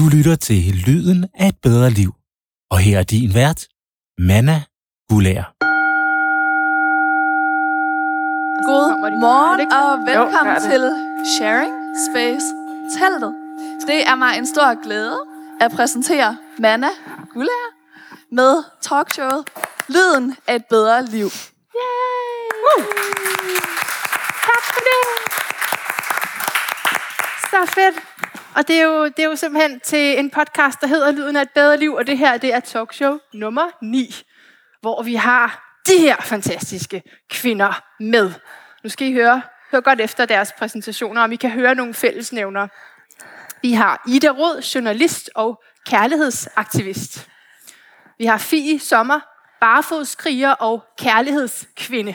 Du lytter til Lyden af et bedre liv. Og her er din vært, Manna Gulær. God morgen og Jo, velkommen det. til Sharing Space Teltet. Det er mig en stor glæde at præsentere Manna Gulær med talkshowet Lyden af et bedre liv. Yay! Tak for det. Så fedt. Og det er, jo, det er jo simpelthen til en podcast, der hedder Lyden af et bedre liv, og det her det er talkshow nummer 9, hvor vi har de her fantastiske kvinder med. Nu skal I høre, hør godt efter deres præsentationer, om I kan høre nogle fællesnævner. Vi har Ida Rød, journalist og kærlighedsaktivist. Vi har Fie Sommer, barfodskriger og kærlighedskvinde.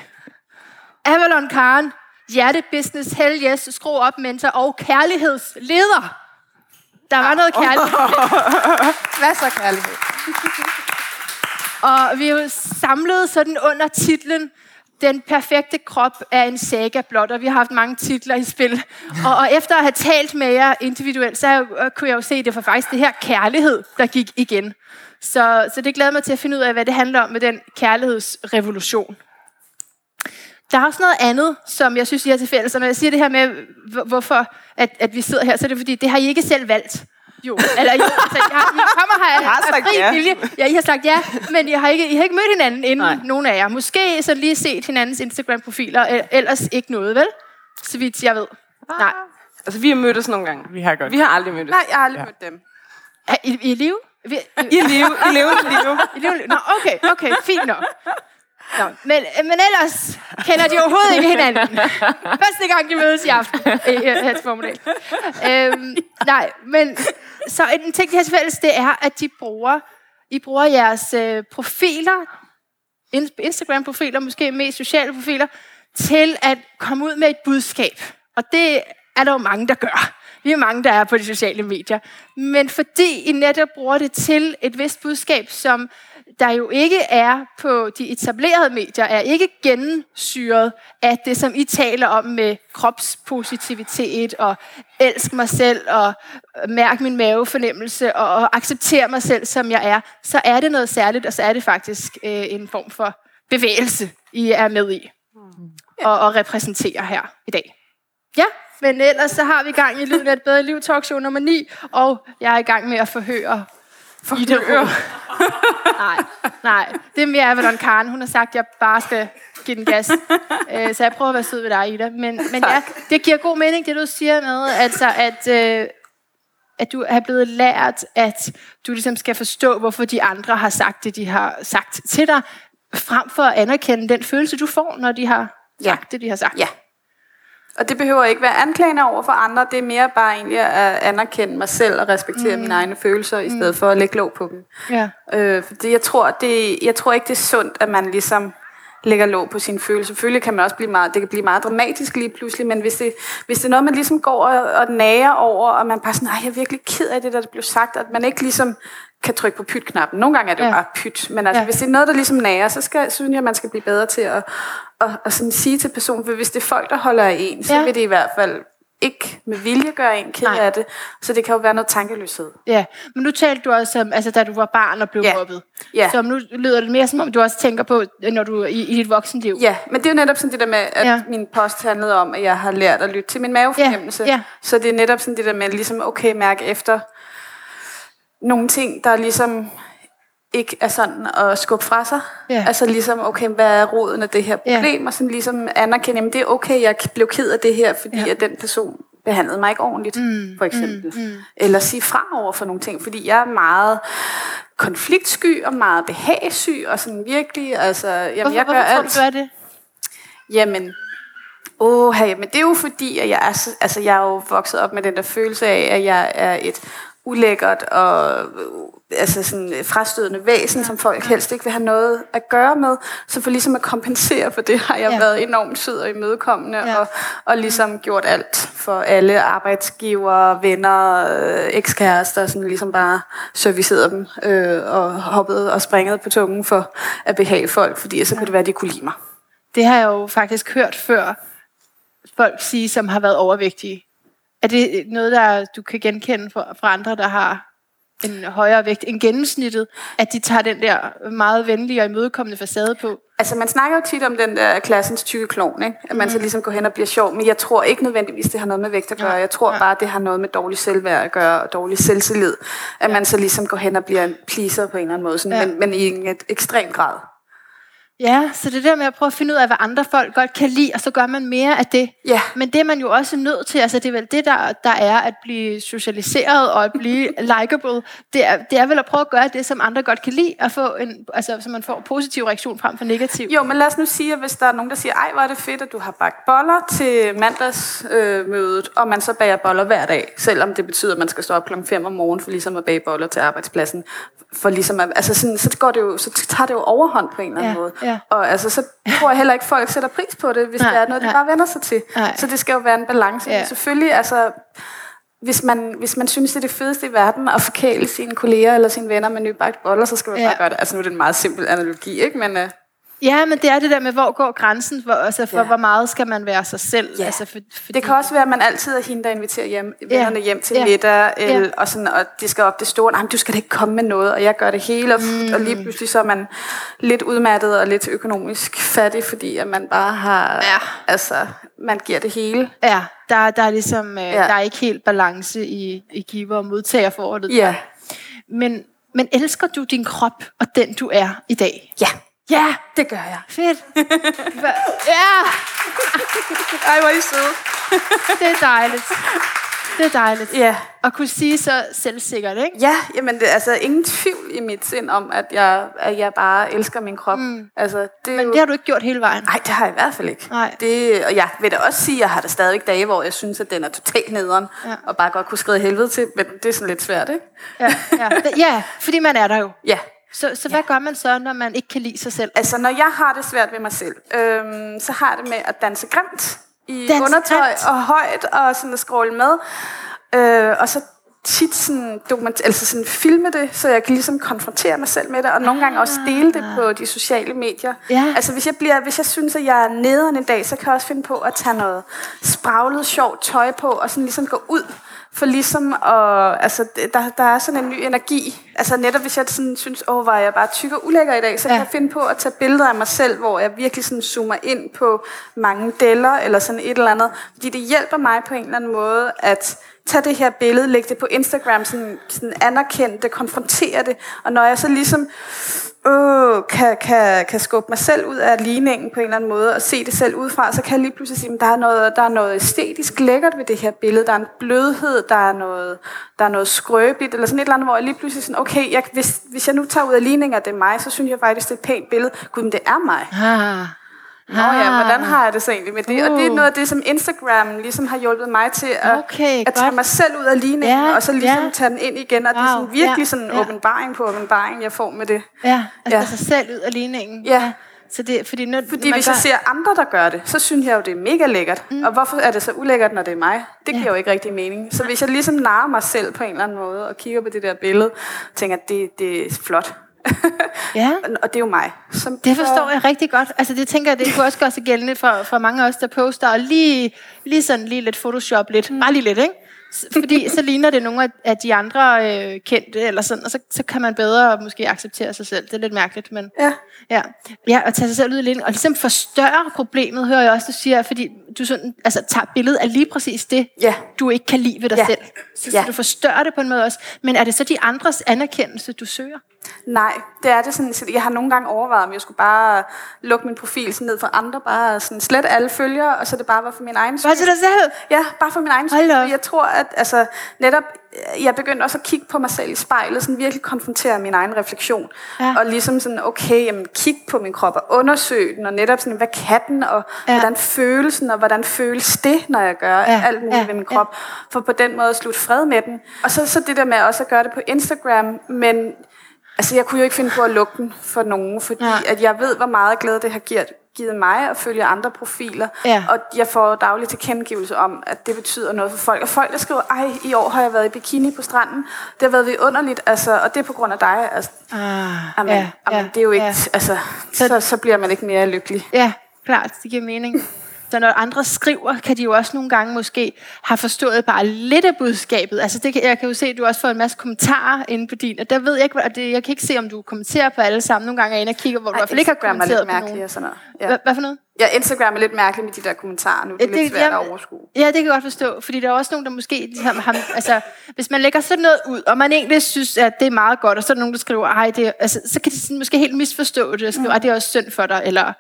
Avalon Karen, hjertebusiness, hell yes, skru op mentor og kærlighedsleder. Der var noget kærlighed. Masser af kærlighed. Og vi er jo samlet sådan under titlen Den perfekte krop er en saga blot, og vi har haft mange titler i spil. Og, og efter at have talt med jer individuelt, så øh, kunne jeg jo se, at det var faktisk det her kærlighed, der gik igen. Så, så det glæder mig til at finde ud af, hvad det handler om med den kærlighedsrevolution. Der er også noget andet, som jeg synes, I har til fælles. Og når jeg siger det her med, hvor- hvorfor at, at vi sidder her, så er det fordi, det har I ikke selv valgt. Jo, eller jo, altså, jeg, har, I kommer her Jeg har af sagt fri ja. vilje. Ja, I har sagt ja, men I har ikke, I har ikke mødt hinanden inden, Nej. nogen af jer. Måske så lige set hinandens Instagram-profiler, el- ellers ikke noget, vel? Så vidt jeg ved. Nej. Altså, vi har mødtes nogle gange. Vi har godt. Vi har aldrig mødtes. Nej, jeg har aldrig ja. mødt dem. Er I, I live? Vi, I live, i levende liv. I live? Nå, okay, okay, fint nok. Nå, men, men ellers kender de overhovedet ikke hinanden. Første gang, de mødes i aften. Øh, her til formiddag. Øhm, nej, men så en ting, de har fælles, det er, at de bruger, I bruger jeres øh, profiler, in- Instagram-profiler, måske mest sociale profiler, til at komme ud med et budskab. Og det er der jo mange, der gør. Vi er mange, der er på de sociale medier. Men fordi I netop bruger det til et vist budskab, som der jo ikke er på de etablerede medier, er ikke gennemsyret af det, som I taler om med kropspositivitet og elsk mig selv og mærk min mavefornemmelse og, og acceptere mig selv, som jeg er, så er det noget særligt, og så er det faktisk øh, en form for bevægelse, I er med i og, og repræsenterer her i dag. Ja, men ellers så har vi gang i Lyden af et bedre liv, talkshow nummer 9, og jeg er i gang med at forhøre Ida Rå. nej, nej. Det er mere Avalon Karen. Hun har sagt, at jeg bare skal give den gas. Øh, så jeg prøver at være sød ved dig, Ida. Men, men ja, det giver god mening, det du siger med, altså at, øh, at du er blevet lært, at du ligesom skal forstå, hvorfor de andre har sagt det, de har sagt til dig, frem for at anerkende den følelse, du får, når de har Ja. sagt det, de har sagt. Ja. Og det behøver ikke være anklagende over for andre. Det er mere bare egentlig at anerkende mig selv og respektere mm. mine egne følelser, i stedet for at lægge låg på dem. ja. Øh, fordi jeg tror, det, jeg tror ikke, det er sundt, at man ligesom lægger låg på sine følelser. Selvfølgelig kan man også blive meget, det kan blive meget dramatisk lige pludselig, men hvis det, hvis det er noget, man ligesom går og, og nager over, og man bare sådan, nej, jeg er virkelig ked af det, der blev sagt, at man ikke ligesom kan trykke på pyt-knappen. Nogle gange er det jo Ja. bare pyt, men altså, Ja. hvis det er noget, der ligesom nager, så skal, synes jeg, man skal blive bedre til at, at, at sådan sige til personen, for hvis det er folk, der holder af en, så Ja. vil det i hvert fald ikke med vilje gøre en ked Nej. af det. Så det kan jo være noget tankeløshed. Ja, men nu talte du også om, altså da du var barn og blev Ja. mobbet. Ja. Så nu lyder det mere som om, du også tænker på, når du i, i dit voksenliv. Ja, men det er jo netop sådan det der med, at ja. min post handlede om, at jeg har lært at lytte til min mavefornemmelse. Ja, ja. Så det er netop sådan det der med, ligesom, okay, mærke efter nogle ting, der ligesom ikke er sådan at skubbe fra sig. Ja. Altså ligesom, okay, hvad er roden af det her Ja. problem? Og sådan ligesom anerkende, jamen det er okay, jeg blev ked af det her, fordi Ja. ja. at den person behandlede mig ikke ordentligt, mm, for eksempel. Mm, mm. Eller sige fra over for nogle ting, fordi jeg er meget konfliktsky og meget behagsy, og sådan virkelig, altså, jamen, Hvorfor, jeg gør hvorfor tror alt. du, du er det? Jamen, åh, hey, men det er jo fordi, at jeg er, så- altså, jeg er jo vokset op med den der følelse af, at jeg er et ulækkert og øh, altså sådan frastødende væsen, som folk helst ikke vil have noget at gøre med. Så for ligesom at kompensere for det, har jeg Ja. ja. været enormt sød og imødekommende, Ja. ja. og, og ligesom gjort alt for alle arbejdsgivere, venner, øh, ekskærester, sådan ligesom bare serviceret dem øh, og hoppet og springet på tungen for at behage folk, fordi så kunne det være, at de kunne lide mig. Det har jeg jo faktisk hørt før folk sige, som har været overvægtige. Er det noget, der du kan genkende fra, fra andre, der har en højere vægt end gennemsnittet, at de tager den der meget venlige og imødekommende facade på. Altså, man snakker jo tit om den der klassens tykke klovn, ikke? At man så ligesom går hen og bliver sjov. Men jeg tror ikke nødvendigvis, det har noget med vægt at gøre. Jeg tror Nej. bare, det har noget med dårlig selvværd at gøre, og dårlig selvtillid. At man så ligesom går hen og bliver en pleaser på en eller anden måde. Sådan, Ja. men, men i en et ekstrem grad. Ja, så det der med at prøve at finde ud af, hvad andre folk godt kan lide, og så gør man mere af det. Ja. Men det er man jo også nødt til, altså det er vel det, der, der er at blive socialiseret og at blive likable. Det er, det er vel at prøve at gøre det, som andre godt kan lide, og få en, altså, så man får positiv reaktion frem for negativ. Jo, men lad os nu sige, at hvis der er nogen, der siger, ej, hvor er det fedt, at du har bagt boller til mandagsmødet, øh, og man så bager boller hver dag, selvom det betyder, at man skal stå op klokken 5 om morgenen for ligesom at bage boller til arbejdspladsen. For ligesom at, altså sådan, så, går det jo, så tager det jo overhånd på en eller anden Ja, måde. Ja. Og altså, så tror jeg heller ikke, folk sætter pris på det, hvis Nej, det er noget, de nej. bare vender sig til. Nej. Så det skal jo være en balance. Ja. Men selvfølgelig, altså, hvis man, hvis man synes, det er det fedeste i verden at forkæle sine kolleger eller sine venner med nybagt boller, så skal man Ja. bare gøre det. Altså nu er det en meget simpel analogi, ikke? Men, øh, Ja, men det er det der med, hvor går grænsen, hvor, altså for Ja. hvor meget skal man være sig selv. Ja. Altså for, fordi, Det kan også være, at man altid er hende, der inviterer hjem, vennerne hjem til Ja. middag, eller, Ja. og, sådan, og det skal op det store. Nej, men du skal da ikke komme med noget, og jeg gør det hele. Og, mm. og lige pludselig så er man lidt udmattet og lidt økonomisk fattig, fordi at man bare har... Ja. Altså, man giver det hele. Ja, der, der er ligesom, øh, Ja. der er ikke helt balance i, i giver- og modtagerforholdet. Ja. Men, men elsker du din krop og den, du er i dag? Ja, Ja, det gør jeg. fedt. Ja, Ej, hvor er I søde. det er dejligt. Det er dejligt. Ja. At kunne sige så selvsikkert, ikke? Ja, jamen det, altså ingen tvivl i mit sind om, at jeg, at jeg bare elsker min krop. Mm. Altså, det er Men jo... det har du ikke gjort hele vejen. Nej, det har jeg i hvert fald ikke. Nej. Det, og jeg vil da også sige, at jeg har da stadigvæk dage, hvor jeg synes, at den er totalt nederen, ja. og bare godt kunne skride helvede til, men det er sådan lidt svært, ikke? Ja, ja. ja fordi man er der jo. Ja. Så, så hvad gør man så, når man ikke kan lide sig selv? Altså, når jeg har det svært ved mig selv, øhm, så har jeg det med at danse grimt i Danse undertøj grimt? og højt, og sådan at scrolle med. Øh, og så tit sådan, dokument, altså sådan filme det, så jeg kan ligesom konfrontere mig selv med det, og nogle gange også dele det på de sociale medier. Ja. Altså hvis jeg, bliver, hvis jeg synes, at jeg er nederen en dag, så kan jeg også finde på at tage noget spraglet, sjovt tøj på, og sådan ligesom gå ud for ligesom at, altså der, der er sådan en ny energi. Altså netop hvis jeg sådan synes, åh, hvor er jeg bare tyk og ulækker i dag, så Ja. kan jeg finde på at tage billeder af mig selv, hvor jeg virkelig sådan zoomer ind på mange deller, eller sådan et eller andet. Fordi det hjælper mig på en eller anden måde at tage det her billede, lægge det på Instagram, sådan, sådan anerkende det, konfrontere det. Og når jeg så ligesom øh, kan, kan, kan skubbe mig selv ud af ligningen på en eller anden måde, og se det selv udefra, så kan jeg lige pludselig sige, at der er, noget, der er noget æstetisk lækkert ved det her billede. Der er en blødhed, der er noget, der er noget skrøbeligt, eller sådan et eller andet, hvor jeg lige pludselig sådan, okay, jeg, hvis, hvis jeg nu tager ud af ligningen, at det er mig, så synes jeg faktisk, det er et pænt billede. Gud, men det er mig. Ah. Nå ja, hvordan har jeg det så egentlig med det? Og det er Uh. noget af det, som Instagram ligesom har hjulpet mig til at, Okay, at tage godt. mig selv ud af ligningen, Ja, og så ligesom ja. tage den ind igen. Og det er Wow, sådan virkelig ja, sådan en ja. åbenbaring på åbenbaring, jeg får med det. Ja, altså Ja. sig selv ud af ligningen. Ja. Så det, fordi når, Fordi hvis jeg gør- ser andre, der gør det, så synes jeg jo, det er mega lækkert. Mm. Og hvorfor er det så ulækkert, når det er mig? Det giver Ja. jo ikke rigtig mening. Så hvis jeg ligesom narer mig selv på en eller anden måde, og kigger på det der billede, tænker at det, det er flot. Ja. og det er jo mig. Som, Det forstår jeg rigtig godt. Altså det tænker jeg, det kunne også gøre sig gældende for, for mange af os, der poster, og lige, lige sådan lige lidt Photoshop lidt. Bare lige lidt, ikke? Fordi så ligner det nogle af, de andre øh, kendte, eller sådan, og så, så kan man bedre måske acceptere sig selv. Det er lidt mærkeligt, men... Ja. Ja, ja og tage sig selv ud i ligningen, og ligesom forstørre problemet, hører jeg også, du siger, fordi du sådan, altså, tager billedet af lige præcis det, Ja. du ikke kan lide ved dig Ja. selv. Så, Ja. så du forstørrer det på en måde også. Men er det så de andres anerkendelse, du søger? Nej, det er det sådan. så Jeg har nogle gange overvejet, om jeg skulle bare lukke min profil sådan ned for andre, bare sådan slet alle følgere, og så det bare var for min egen Bare til dig selv? Ja, bare for min egen skyld. Jeg tror, at altså, netop, jeg begyndte også at kigge på mig selv i spejlet, sådan virkelig konfrontere min egen refleksion. Ja. Og ligesom sådan, okay, jamen, kig på min krop og undersøge den, og netop sådan, hvad kan den, og Ja. ja. hvordan føles den, og hvordan føles det, når jeg gør Ja, ja. alt muligt ja, ja. ved min ja. krop. For på den måde at slutte fred med den. Og så, så det der med også at gøre det på Instagram, men altså, jeg kunne jo ikke finde på at lukke den for nogen, fordi Nej. at jeg ved, hvor meget glæde det har givet, givet mig at følge andre profiler. Ja. Og jeg får daglig tilkendegivelse om, at det betyder noget for folk. Og folk, der skriver, ej, i år har jeg været i bikini på stranden. Det har været vidunderligt, altså, og det er på grund af dig. Altså, Ah, amen, ja, amen, det er jo ikke, Ja. altså, så, så bliver man ikke mere lykkelig. Ja, klart, det giver mening. Og når andre skriver, kan de jo også nogle gange måske have forstået bare lidt af budskabet. Altså det, kan- jeg kan jo se, at du også får en masse kommentarer inde på din, og der ved jeg ikke, og det, jeg kan ikke se, om du kommenterer på alle sammen. Nogle gange er jeg inde og kigger, hvor du i hvert fald ikke har Instagram er kommenteret lidt på nogen. og sådan noget. Ja. Hvad, hvad for noget? ja, Instagram er lidt mærkelig med de der kommentarer nu. Det er Ja, lidt det- svært at jeg- overskue. Ja, det kan jeg godt forstå, fordi der er også nogen, der måske ligesom har, altså, hvis man lægger sådan noget ud, og man egentlig synes, at det er meget godt, og så er der nogen, der skriver, ej, det er, altså, så kan de sådan måske helt misforstå det, og skrive, mm. det er også synd for dig, eller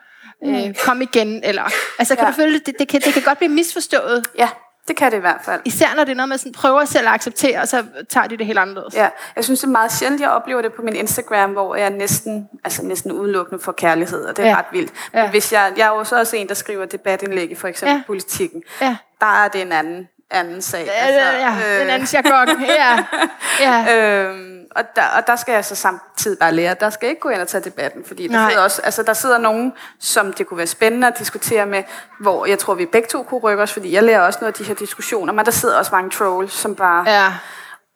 øh, kom igen, eller, altså, kan Ja. du føle, det, det, kan, det kan godt blive misforstået, Ja, det kan det i hvert fald. især når det er noget, man sådan prøver selv at acceptere, og så tager de det helt anderledes. Ja, jeg synes, det er meget sjældent, jeg oplever det på min Instagram, hvor jeg næsten, altså næsten udelukkende får kærlighed, og det er Ja. ret vildt. Men Ja. hvis jeg, jeg er jo så også en, der skriver debatindlæg i for eksempel ja. politikken. Ja. Der er det en anden, anden sag. Ja, ja, ja, den anden jargon. Ja, ja. Øhm, og, der, og der skal jeg så samtidig bare lære, der skal jeg ikke gå ind og tage debatten, fordi der Nej. sidder, også, altså, der sidder nogen, som det kunne være spændende at diskutere med, hvor jeg tror, vi begge to kunne rykke os, fordi jeg lærer også noget af de her diskussioner, men der sidder også mange trolls, som bare ja.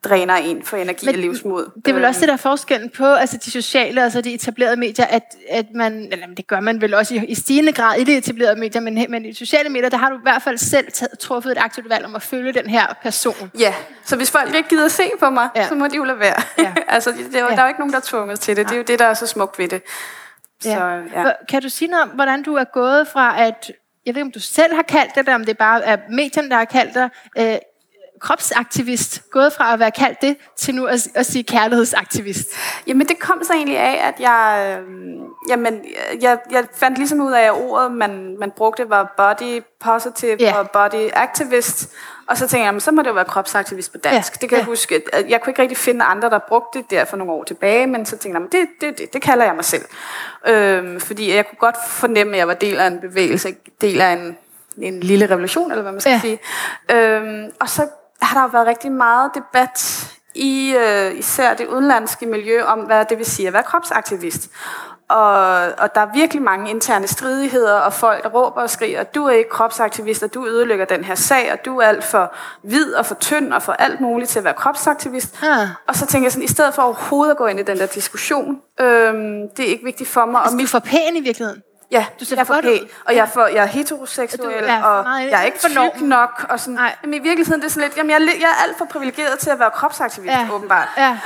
Ja. dræner en for energi Men og livsmod. Det er vel også det, der er forskellen på altså de sociale, altså de etablerede medier, at, at man, eller det gør man vel også i, i stigende grad i de etablerede medier, men, men i de sociale medier, der har du i hvert fald selv taget, truffet et aktivt valg om at følge den her person. Ja, så hvis folk ikke gider se på mig, Ja. ja. så må de jo lade være. Ja. Ja. altså, det, det, Ja. der er jo ikke nogen, der er tvunget til det. Det er jo det, der er så smukt ved det. Så, ja. Hvor- Kan du sige noget om, hvordan du er gået fra, at, jeg ved ikke, om du selv har kaldt det, eller om det bare er medierne, der har kaldt dig, øh, kropsaktivist, gået fra at være kaldt det, til nu at, at sige kærlighedsaktivist. Jamen, det kom så egentlig af, at jeg, øh, jamen, jeg, jeg fandt ligesom ud af, at ordet, man, man brugte, var body positive yeah. og body activist. Og så tænkte jeg, jamen, så må det jo være kropsaktivist på dansk. Yeah. Det kan jeg ja. huske. Jeg kunne ikke rigtig finde andre, der brugte det der for nogle år tilbage, men så tænkte jeg, jamen, det, det, det, det kalder jeg mig selv. Øhm, fordi jeg kunne godt fornemme, at jeg var del af en bevægelse, del af en, en lille revolution, eller hvad man skal ja. sige. Øhm, og så har der været rigtig meget debat i øh, især det udenlandske miljø om, hvad det vil sige at være kropsaktivist. Og, og der er virkelig mange interne stridigheder, og folk, der råber og skriger, du er ikke kropsaktivist, og du ødelægger den her sag, og du er alt for hvid og for tynd og for alt muligt til at være kropsaktivist. Ah. Og så tænker jeg sådan, i stedet for overhovedet at gå ind i den der diskussion, øhm, det er ikke vigtigt for mig. Altså, og du er for pæn i virkeligheden. Ja, Du ser jeg for pæn, og jeg er, for, jeg er heteroseksuel, Du for og meget- jeg er ikke tyk nok. Og sådan. Nej. Jamen, i virkeligheden det er sådan lidt, jamen, jeg, er, jeg er alt for privilegeret til at være kropsaktivist, Ja. åbenbart. Ja.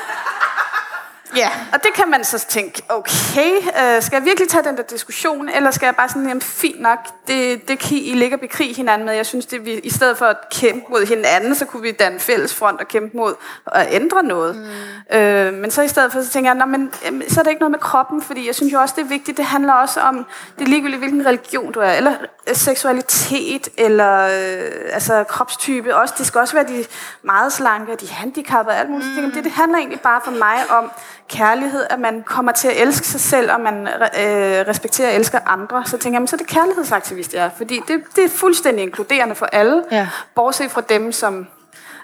Ja, og det kan man så tænke, okay, øh, skal jeg virkelig tage den der diskussion, eller skal jeg bare sådan, jamen fint nok, det, det kan I ligger bekrig hinanden med. Jeg synes, det vi, i stedet for at kæmpe mod hinanden, så kunne vi danne fælles front og kæmpe mod at ændre noget. Mm. Øh, men så i stedet for, så tænker jeg, Nå, men, så er det ikke noget med kroppen, fordi jeg synes jo også, det er vigtigt, det handler også om, det er ligegyldigt, hvilken religion du er, eller øh, seksualitet, eller øh, altså kropstype også. Det skal også være de meget slanke, og de handicappede og alt muligt. Mm. Det, det handler egentlig bare for mig om kærlighed, at man kommer til at elske sig selv, og man øh, respekterer og elsker andre. Så tænker jeg, så er det kærlighedsaktivist, jeg er. Fordi det, det er fuldstændig inkluderende for alle, Ja. bortset fra dem, som...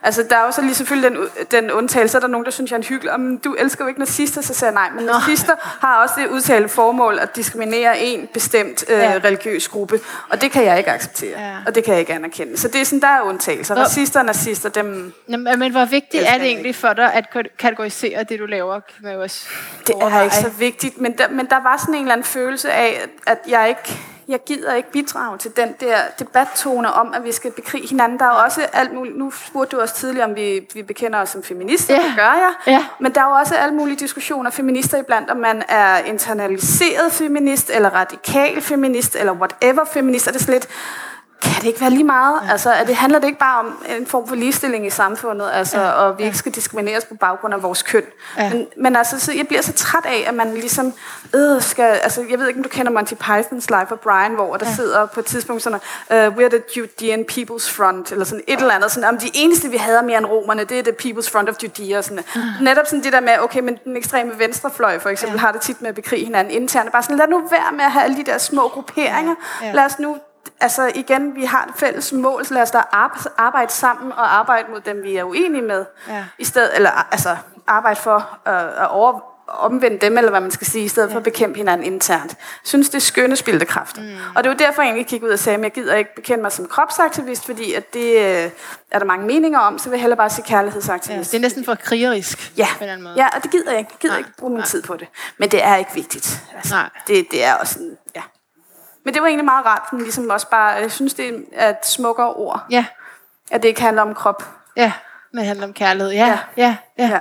Altså, der er også lige selvfølgelig den, den undtagelse, der er nogen, der synes, jeg er en hyggelig. Om du elsker jo ikke nazister, så siger jeg nej. Men nazister har også det udtalte formål at diskriminere en bestemt øh, Ja. religiøs gruppe. Og det kan jeg ikke acceptere. Ja. Og det kan jeg ikke anerkende. Så det er sådan, der er undtagelser. Hvor- Racister og nazister, dem... Jamen, Men hvor vigtigt er det egentlig for dig at ka- kategorisere det, du laver? Kan man jo også Det er ikke så vigtigt, men der, men der var sådan en eller anden følelse af, at jeg ikke jeg gider ikke bidrage til den der debattone om, at vi skal bekrige hinanden. Der er jo også alt muligt, nu spurgte du os tidligere, om vi, vi bekender os som feminister, Ja. det gør jeg. Ja. Men der er jo også alle mulige diskussioner feminister iblandt, om man er internaliseret feminist, eller radikal feminist, eller whatever feminist, og det er lidt, kan det ikke være lige meget? Altså, er det, handler det ikke bare om en form for ligestilling i samfundet, altså, ja. og vi ikke skal diskrimineres på baggrund af vores køn? Ja. Men, men altså, så jeg bliver så træt af, at man ligesom, øh, skal, altså, jeg ved ikke, om du kender Monty Python's Life of Brian, hvor der ja. sidder på et tidspunkt sådan, uh, we're the Judean People's Front, eller sådan et eller andet, sådan, om de eneste, vi hader mere end romerne, det er the People's Front of Judea, og sådan. Netop sådan det der med, okay, men den ekstreme venstrefløj, for eksempel, ja. har det tit med at bekrige hinanden internt, bare sådan, lad nu være med at have alle de der små grupperinger, Ja. ja. lad os nu altså igen, vi har et fælles mål, så lad os da arbe- arbejde sammen og arbejde mod dem, vi er uenige med. Ja. I stedet, eller altså arbejde for øh, at over, omvende dem, eller hvad man skal sige, i stedet ja. for at bekæmpe hinanden internt. Jeg synes, det er skønne spildte kræfter. Mm. Og det var derfor, jeg egentlig gik ud og sagde, at jeg gider ikke bekende mig som kropsaktivist, fordi at det øh, er der mange meninger om, så vil jeg hellere bare sige Ja, kærlighedsaktivist. det er næsten for krigerisk. Ja, På en måde. ja og det gider jeg ikke. Jeg gider Nej. ikke bruge min Nej. tid på det. Men det er ikke vigtigt. Altså, Nej. Det, det er også ja. Men det var egentlig meget rart, men ligesom også bare, jeg synes, det er et smukkere ord, Ja, at det ikke handler om krop. ja. Men handler om kærlighed. Ja, ja, ja. ja. Ja.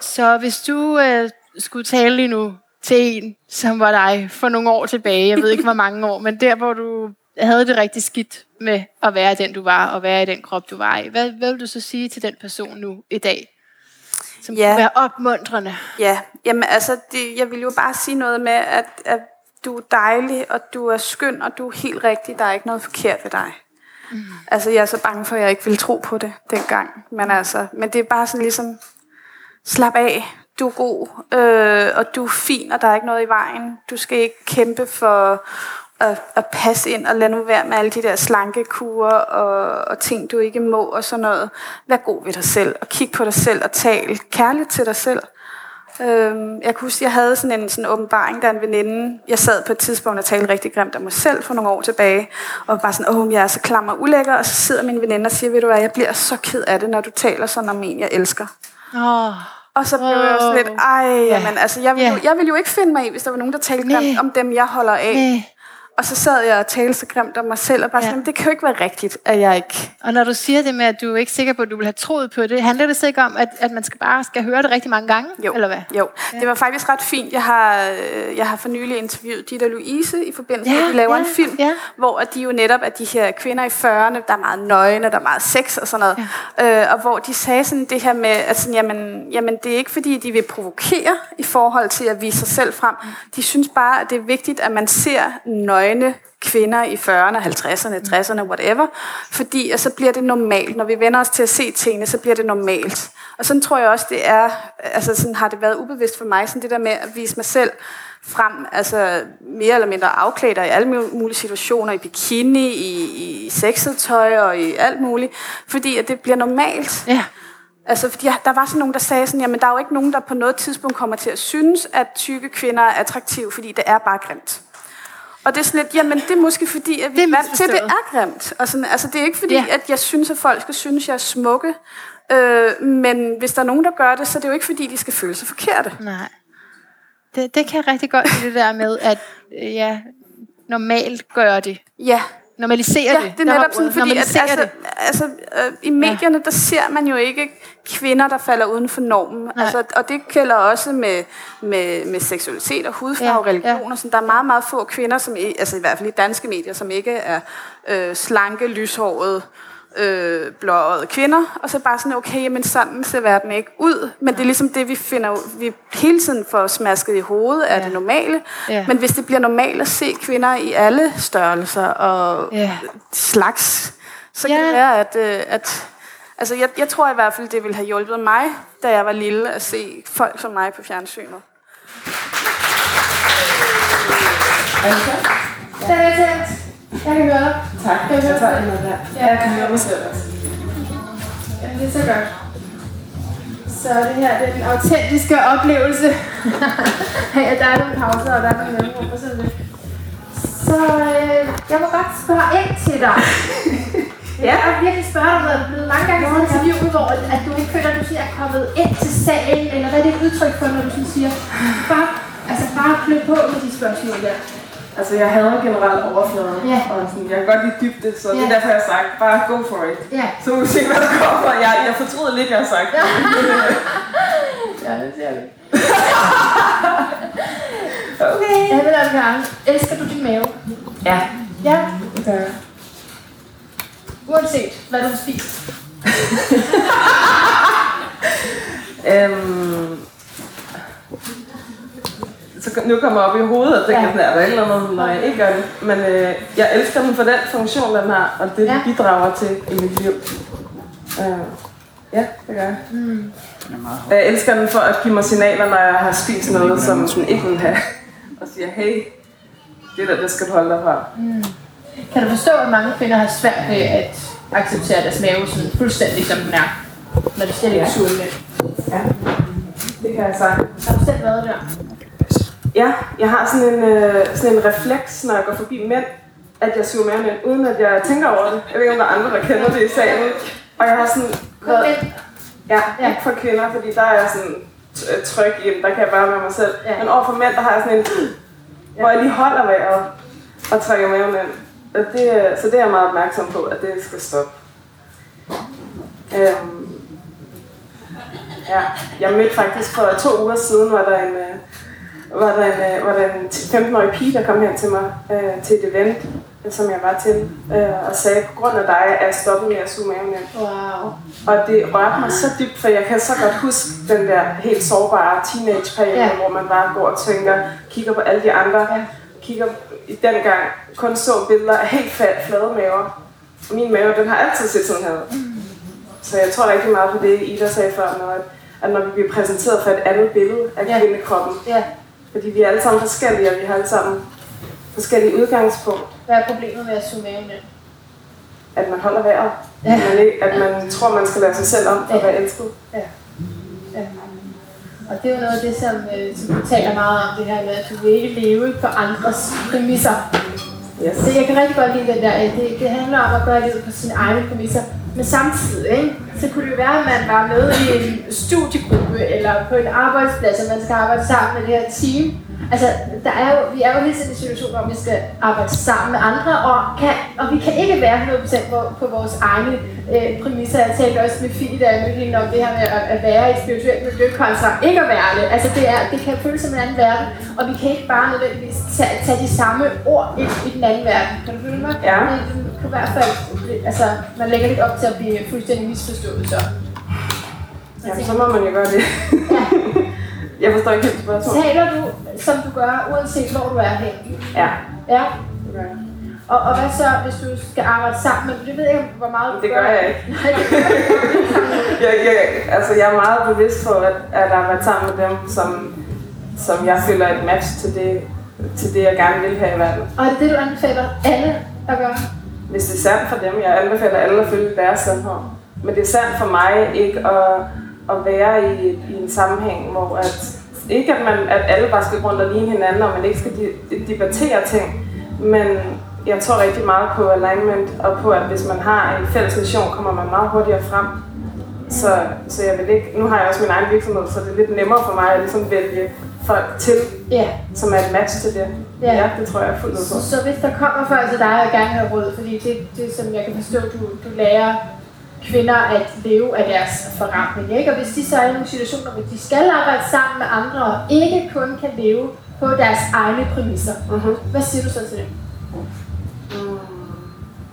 Så hvis du øh, skulle tale lige nu til en, som var dig for nogle år tilbage, jeg ved ikke hvor mange år, men der hvor du havde det rigtig skidt med at være den du var, og være i den krop du var i, hvad, hvad vil du så sige til den person nu i dag? Som Ja. kunne være opmuntrende. Ja, jamen altså, det, jeg vil jo bare sige noget med, at, at du er dejlig, og du er skøn, og du er helt rigtig. Der er ikke noget forkert ved dig. Mm. Altså, jeg er så bange for, at jeg ikke ville tro på det dengang. Men altså, men det er bare sådan ligesom, slap af, du er god, øh, og du er fin, og der er ikke noget i vejen. Du skal ikke kæmpe for at, at passe ind, og lade nu være med alle de der slankekurer og, og ting, du ikke må, og sådan noget. Vær god ved dig selv, og kig på dig selv, og tal kærligt til dig selv. Øhm, jeg kan huske, jeg havde sådan en sådan åbenbaring, der en veninde, jeg sad på et tidspunkt og talte rigtig grimt om mig selv for nogle år tilbage, og var bare sådan, åh, jeg er så klam og ulækker, og så sidder min veninde og siger, ved du hvad, jeg bliver så ked af det, når du taler sådan om en, jeg elsker. Åh, Og så blev jeg også lidt, ej, jamen, altså, jeg ville, Ja. jo, jeg ville jo ikke finde mig i, hvis der var nogen, der talte grimt om dem, jeg holder af. nej. Og så sad jeg og talte så grimt om mig selv, og bare Ja. sådan, det kan jo ikke være rigtigt, at jeg ikke... Og når du siger det med, at du er ikke sikker på, at du vil have troet på det, handler det så ikke om, at, at man skal bare skal høre det rigtig mange gange? Jo, Eller hvad? jo. det var faktisk ret fint. Jeg har, øh, jeg har for nylig interviewet og Louise i forbindelse med, Ja, at de laver ja, en film, ja. hvor de jo netop er de her kvinder i 40'erne, der er meget nøgne, der er meget sex og sådan noget. Ja. Øh, og hvor de sagde sådan det her med, at sådan, jamen, jamen, det er ikke fordi, de vil provokere i forhold til at vise sig selv frem. De synes bare, at det er vigtigt, at man ser nøgne kvinder i 40'erne, 50'erne, 60'erne, whatever, fordi og så bliver det normalt. Når vi vender os til at se tingene, så bliver det normalt. Og sådan tror jeg også, det er, altså sådan har det været ubevidst for mig, sådan det der med at vise mig selv frem, altså mere eller mindre afklædt i alle mulige situationer, i bikini, i, i sexet tøj og i alt muligt, fordi at det bliver normalt. Ja. Altså, fordi der var sådan nogen, der sagde sådan, jamen der er jo ikke nogen, der på noget tidspunkt kommer til at synes, at tykke kvinder er attraktive, fordi det er bare grimt. Og det er sådan lidt, jamen det er måske fordi, at vi Det er vant til, at det er grimt. Og sådan, altså det er ikke fordi, ja. at jeg synes, at folk skal synes, at jeg er smukke. Øh, men hvis der er nogen, der gør det, så er det jo ikke fordi, de skal føle sig forkerte. Nej. Det, det kan jeg rigtig godt lide det der med, at øh, ja, normalt gør det. Ja, Normalisere ja det. det er netop sådan, fordi at, altså, det. altså, øh, i medierne, der ser man jo ikke kvinder, der falder uden for normen. Altså, og det gælder også med, med, med seksualitet og hudfarve og Ja, religion. ja. Og sådan. Der er meget, meget få kvinder, som, altså i hvert fald i danske medier, som ikke er øh, slanke, lyshårede, øh, blåøjede kvinder. Og så bare sådan, okay, men sådan ser verden ikke ud. Men det er ligesom det, vi finder, vi hele tiden får smasket i hovedet af Ja. det normale. Ja. Men hvis det bliver normalt at se kvinder i alle størrelser og Ja. slags, så Ja. kan det være, at, øh, at altså jeg, jeg tror i hvert fald, det ville have hjulpet mig, da jeg var lille, at se folk som mig på fjernsynet. Er tændt. Jeg kan høre dig. Tak. Jeg Jeg tager noget der. Ja, Jeg kan høre mig selv også. Jamen, det er så godt. Så det her det er den autentiske oplevelse. ja, der er nogle pauser, og der er nogle mellemrum og sådan lidt. Så øh, jeg må godt spørge ind til dig. ja. Jeg vil virkelig spørge dig, er blevet mange gange sådan interviewet, hvor at du ikke føler, at du sådan er kommet ind til sagen, eller hvad er det et udtryk for, når du sådan siger, bare, altså bare klø på med de spørgsmål der. Altså, jeg hader generelt overfladen. Ja. Og sådan, jeg kan godt lide dybde, så det Ja. er derfor, jeg har sagt, bare go for it. Ja. Så må vi se, hvad der kommer. Jeg, jeg fortryder lidt, jeg har sagt. Ja. Ja, det ser vi. Okay. Anne Karen, elsker du din mave? Ja. Ja, det jeg. uanset hvad du har spist. Øhm, så nu kommer jeg op i hovedet og tænker, Ja. ja. sådan, er der et eller andet, når jeg ikke gør det. Men øh, jeg elsker den for den funktion, den har, og det, Ja. ja. bidrager til i mit liv. Øh, ja, det gør jeg. Mm. Jeg elsker den for at give mig signaler, når jeg har spist noget, som den ikke vil have. Og siger, hey, det der, det skal du holde dig fra. Kan du forstå, at mange kvinder har svært ved at acceptere deres mave sådan fuldstændig som den er? Når de slet ikke er sultne. Ja, det kan jeg sige. Har du selv været der? Ja, jeg har sådan en, øh, sådan en refleks, når jeg går forbi mænd, at jeg suger maven ind, uden at jeg tænker over det. Jeg ved ikke, om der er andre, der kender det i salen. Og jeg har sådan ind. Ja, ikke for kvinder, fordi der er jeg sådan t- tryg i, der kan jeg bare være mig selv. Ja. Men over for mænd, der har jeg sådan en, hvor jeg lige holder vejret. og trækker maven ind. Og det, er- så det er jeg meget opmærksom på, at det skal stoppe. Øhm, ja, jeg mødte faktisk for to uger siden, var der en, øh, var der en, øh, var der en 15-årig pige, der kom hen til mig øh, til et event, som jeg var til, øh, og sagde, på grund af dig er jeg stoppet med at suge maven ind. Wow. Og det rørte mig så dybt, for jeg kan så godt huske den der helt sårbare teenageperiode, Ja. hvor man bare går og tænker, kigger på alle de andre, Ja. kigger i den gang, kun så billeder af helt fat, flade maver. Min mave, den har altid set sådan her. Så jeg tror rigtig meget på det, Ida sagde før, når, at, at når vi bliver præsenteret for et andet billede af Ja. kvindekroppen, Ja. Fordi vi er alle sammen forskellige, og vi har alle sammen forskellige udgangspunkt, Hvad er problemet med at maven ind? at man holder vejret. Ja. At, man ikke, at man tror, man skal lade sig selv om for at Ja. være elsket. Ja. ja. Og det er jo noget af det, som, øh, som du taler meget om, det her med, at du vil ikke leve på andres præmisser. Yes. Så jeg kan rigtig godt lide den der, det, det handler om at gøre livet på sine egne præmisser. Men samtidig, ikke, så kunne det jo være, at man var med i en studiegruppe eller på en arbejdsplads, og man skal arbejde sammen med det her team. Altså, der er jo, vi er jo hele tiden i en situation, hvor vi skal arbejde sammen med andre, og, kan, og vi kan ikke være 100% på, på vores egne øh, præmisser. Jeg talte også med Fie, da jeg mødte hende om det her med at, at være i et spirituelt miljø kontra ikke at være det. Altså, det, er, det kan føles som en anden verden, og vi kan ikke bare nødvendigvis tage, tage de samme ord ind i den anden verden. Kan du følge mig? Ja. Det, det kan i hvert fald, altså, man lægger lidt op til at blive fuldstændig misforstået, så. Jamen, så må man jo gøre det. Jeg forstår ikke helt spørgsmålet. Taler du, som du gør, uanset hvor du er hen? Ja, Ja. det gør jeg. Og, og hvad så, hvis du skal arbejde sammen med Det ved jeg ikke, hvor meget du Det gør jeg ikke. Nej, det gør jeg ikke. Jeg, jeg, altså, jeg er meget bevidst på at, at arbejde sammen med dem, som, som jeg føler er et match til det, til det, jeg gerne vil have i verden. Og er det det, du anbefaler alle at gøre? Hvis det er sandt for dem, jeg anbefaler alle at følge deres sandhed. Men det er sandt for mig ikke at, at være i, i en sammenhæng, hvor at, ikke at, man, at alle bare skal rundt og ligne hinanden, og man ikke skal de, debattere ting, men jeg tror rigtig meget på alignment, og på at hvis man har en fælles mission, kommer man meget hurtigere frem. Så, så jeg vil ikke, nu har jeg også min egen virksomhed, så det er lidt nemmere for mig at ligesom vælge folk til, Ja. som er et match til det. Ja. Ja, det tror jeg er fuldt ud på. Så, hvis der kommer folk til dig og gerne have råd, fordi det, det som jeg kan forstå, du, du lærer kvinder at leve af deres forretning, ikke? Og hvis de så er i nogle situationer, hvor de skal arbejde sammen med andre, og ikke kun kan leve på deres egne præmisser, Mm-hmm. hvad siger du så til det?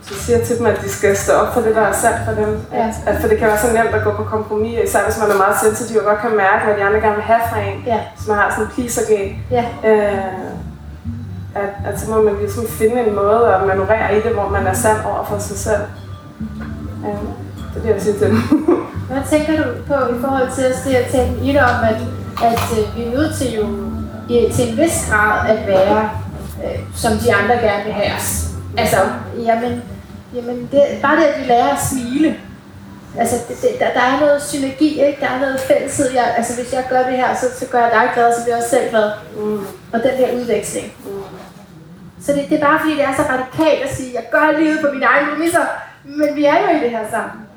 Så siger jeg til dem, at de skal stå op for det, der er sandt for dem. Ja. At, for det kan være så nemt at gå på kompromis, især hvis man er meget sensitiv og godt kan mærke, hvad de andre gerne vil have fra en. Ja. Hvis man har sådan en pleaser-gen. Ja. Øh, at, at så må man ligesom finde en måde at manøvrere i det, hvor man er sand over for sig selv. Øh, det er det, jeg til. Hvad tænker du på i forhold til at talte med Ida om, at, at øh, vi er nødt til jo i, til en vis grad at være, øh, som de andre gerne vil have os. Altså, jamen, jamen det, bare det, at vi lærer at smile. Altså, det, det, der, der er noget synergi, ikke? Der er noget fælleshed. Jeg, altså, hvis jeg gør det her, så, så gør jeg dig glad, så bliver jeg også selv glad. Mm. Og den der udveksling. Så det, det er bare fordi, det er så radikalt at sige, jeg gør livet på mine egne præmisser, men vi er jo i det her sammen.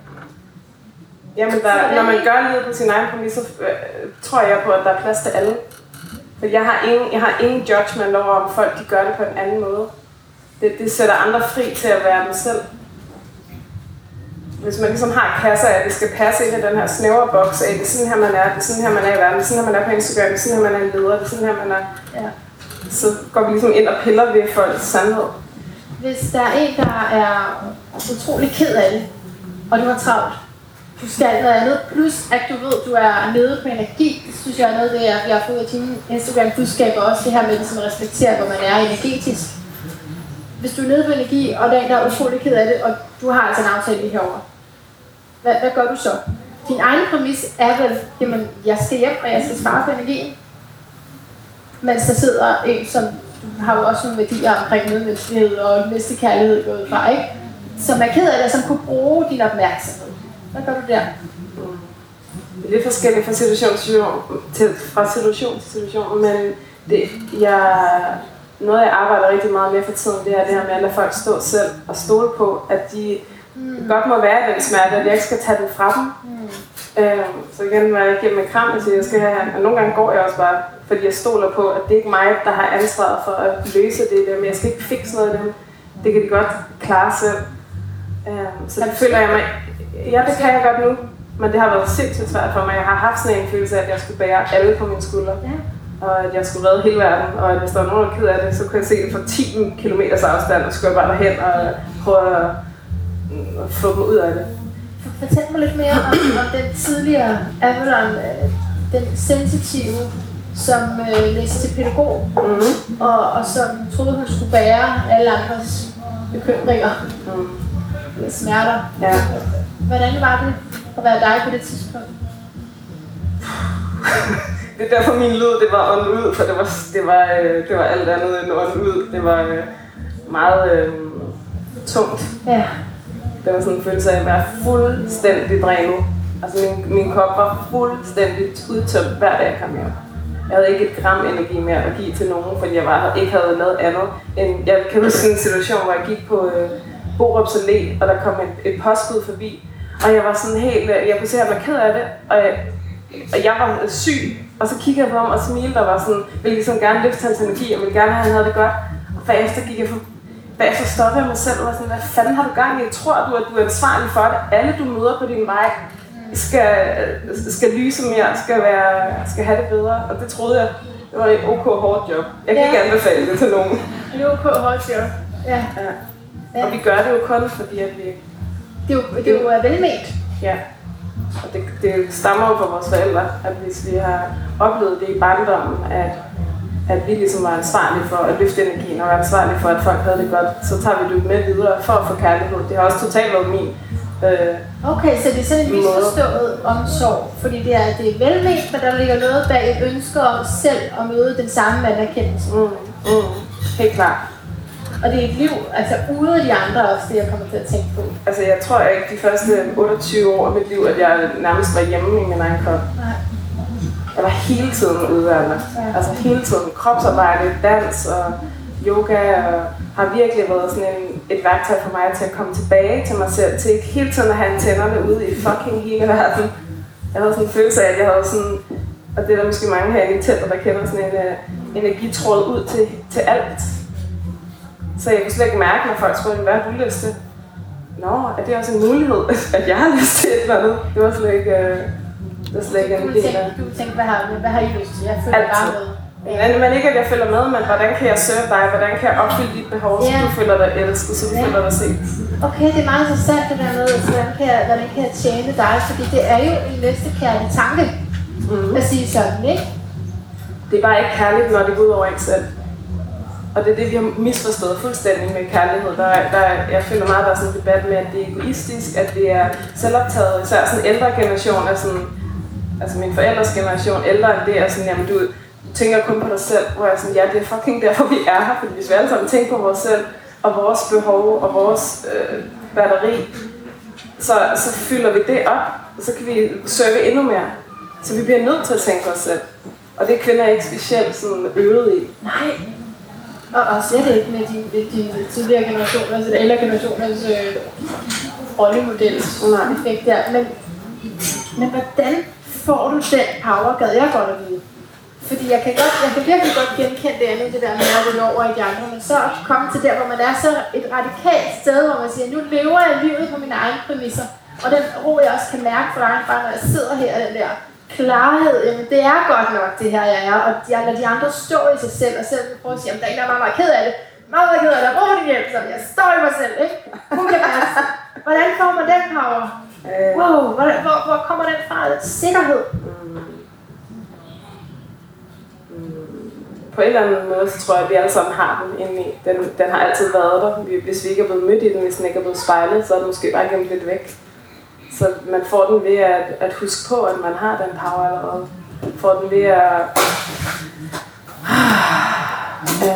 Jamen, der, når man gør livet på sin egen præmis, så øh, tror jeg på, at der er plads til alle. For jeg har ingen, jeg har ingen judgment over, om folk de gør det på en anden måde. Det, det sætter andre fri til at være dem selv. Hvis man ligesom har kasser af, at det skal passe ind i den her snævre boks af, det er sådan her, man er, det er sådan her, man er i verden, det er sådan her, man er på Instagram, det er sådan her, man er en leder, det er sådan her, man er. Ja. Så går vi ligesom ind og piller ved folks sandhed. Hvis der er en, der er utrolig ked af det, og du har travlt, du skal noget andet, plus at du ved, du er nede på energi, det synes jeg er noget det, er, jeg har fået af dine Instagram-budskaber også, det her med ligesom man respektere, hvor man er energetisk. Hvis du er nede på energi, og der er en, der er utrolig ked af det, og du har altså en aftale lige herovre, hvad, hvad gør du så? Din egen præmis er vel, jamen, jeg skal hjem, og jeg skal spare på energien. Mens der sidder en, som du har jo også nogle værdier omkring medmenneskelighed og næstekærlighed gået fra, ikke? Som er ked af det, som kunne bruge din opmærksomhed. Hvad gør du der? Det er lidt forskelligt fra situation til situation, til, fra situation til situation, men det, jeg, noget jeg arbejder rigtig meget med for tiden, det er det her med at lade folk stå selv og stole på, at de mm. godt må være i den smerte, at jeg ikke skal tage den fra dem. Mm. Øhm, så igen, når jeg giver dem en kram, og jeg skal have, og nogle gange går jeg også bare, fordi jeg stoler på, at det er ikke mig, der har ansvaret for at løse det der, men jeg skal ikke fikse noget af dem. Det kan de godt klare selv. Øhm, så det føler jeg mig, ja, det kan jeg godt nu, men det har været sindssygt svært for mig. Jeg har haft sådan en følelse af, at jeg skulle bære alle på mine skuldre. Ja. Og at jeg skulle redde hele verden, og at hvis der var nogen, der ked af det, så kunne jeg se det fra 10 km afstand, og skulle bare derhen og prøve at, at få dem ud af det. Fortæl mig lidt mere om, om den tidligere Avalon, øh, den sensitive, som øh, læste til pædagog, Mm-hmm. og, og som troede, hun skulle bære alle andres bekymringer, Mm. smerter. Ja. Hvordan var det at være dig på det tidspunkt? Det er derfor min lyd, det var ånd ud, for det var, det var, øh, det var alt andet end ånd ud. Det var øh, meget øh, tungt. Ja. Det var sådan en følelse af at være fuldstændig drænet. Altså min, min kop var fuldstændig udtømt hver dag jeg kom hjem. Jeg havde ikke et gram energi mere at give til nogen, fordi jeg bare ikke havde lavet andet. End, jeg kan huske en situation, hvor jeg gik på øh, Borups Allé, og der kom et, et postbud forbi. Og jeg var sådan helt, øh, jeg kunne se, at jeg var ked af det, og jeg, og jeg var syg. Og så kiggede jeg på ham og smilte og var sådan, ville ligesom gerne løfte hans energi, og ville gerne have, at han havde det godt. Og bagefter gik jeg for, bagefter stoppede jeg mig selv og var sådan, hvad fanden har du gang i? Tror du, at du er ansvarlig for det? Alle du møder på din vej skal, skal lyse mere, skal, være, skal have det bedre. Og det troede jeg, det var et ok hårdt job. Jeg kan Ja. ikke anbefale det til nogen. Det er okay, hold til. Ja. Ja. Og vi gør det jo kun, fordi at vi Det er jo, det er jo velment. Ja, og det, det stammer jo fra vores forældre, at hvis vi har oplevet det i barndommen, at, at vi ligesom var ansvarlige for at løfte energien og var ansvarlige for, at folk havde det godt, så tager vi det med videre for at få kærlighed. Det har også totalt været min. Øh, Okay, så det er sådan en misforstået omsorg, fordi det er, det er velment, men der ligger noget bag et ønske om selv at møde den samme anerkendelse. mm, mm, helt klart. Og det er et liv, altså ude af de andre også, det jeg kommer til at tænke på. Altså jeg tror ikke de første 28 år af mit liv, at jeg nærmest var hjemme i min egen krop. Nej. Jeg var hele tiden mig. Ja. Altså hele tiden. Kropsarbejde, dans og yoga og har virkelig været sådan en, et værktøj for mig til at komme tilbage til mig selv. Til ikke hele tiden at have antennerne ude i fucking hele verden. Jeg havde sådan en følelse af, at jeg havde sådan, og det er der måske mange her i teltet, der kender sådan en uh, energitråd ud til, til alt. Så jeg kunne slet ikke mærke, når folk spurgte, hvad har du lyst til? Nå, er det også en mulighed, at jeg har lyst til et eller andet? Det var slet ikke, uh, det var slet ikke Du en del af... du vil tænke hvad, har, hvad har I lyst til? Jeg følger Altid. bare med. Men, men ikke, at jeg følger med, men hvordan kan jeg serve dig? Hvordan kan jeg opfylde dit behov, så Ja. du føler dig elsket, så du Ja. føler dig set? Okay, det er meget interessant det der med, altså, hvordan kan jeg, hvordan kan jeg tjene dig? Fordi det er jo en næstekærlig tanke Mm. at sige sådan, ikke? Det er bare ikke kærligt, når det går ud over en selv. Og det er det, vi har misforstået fuldstændig med kærlighed. Der, der, jeg føler meget, der er sådan en debat med, at det er egoistisk, at det er selvoptaget. Især sådan en ældre generation er sådan, altså min forældres generation, ældre end det er sådan, jamen du, tænker kun på dig selv, hvor jeg er sådan, ja, det er fucking derfor, vi er her. Fordi hvis vi alle sammen tænker på vores selv, og vores behov, og vores øh, batteri, så, så fylder vi det op, og så kan vi serve endnu mere. Så vi bliver nødt til at tænke på os selv. Og det er kvinder ikke specielt sådan øvet i. Nej. Og, og slet ikke med de, de tidligere generationer, altså de ældre generationers øh, rollemodels Nej. effekt der. Men, men hvordan får du den power, gad jeg godt at vide? Fordi jeg kan, godt, jeg kan virkelig godt genkende det andet, det der med at rulle over i de andre, men så at komme til der, hvor man er så et radikalt sted, hvor man siger, nu lever jeg livet på mine egne præmisser. Og den ro, jeg også kan mærke for egen bare, når jeg sidder her, den der klarhed, jamen det er godt nok det her, jeg er, og jeg lader de andre stå i sig selv, og selv prøve at sige, jamen der er en, der er meget, meget ked af det, meget, meget ked af det, brug din hjælp, så jeg står i mig selv, ikke? Hun kan passe. Hvordan får man den power? Øh, Wow, hvor, hvor, hvor kommer den fra? Den sikkerhed. på en eller anden måde, så tror jeg, at vi alle sammen har den inde i. Den, den har altid været der. Vi- Hvis vi ikke er blevet mødt i den, hvis den ikke er blevet spejlet, så er den måske bare gemt lidt væk. Så man får den ved at, at huske på, at man har den power allerede. Man får den ved at... Øh,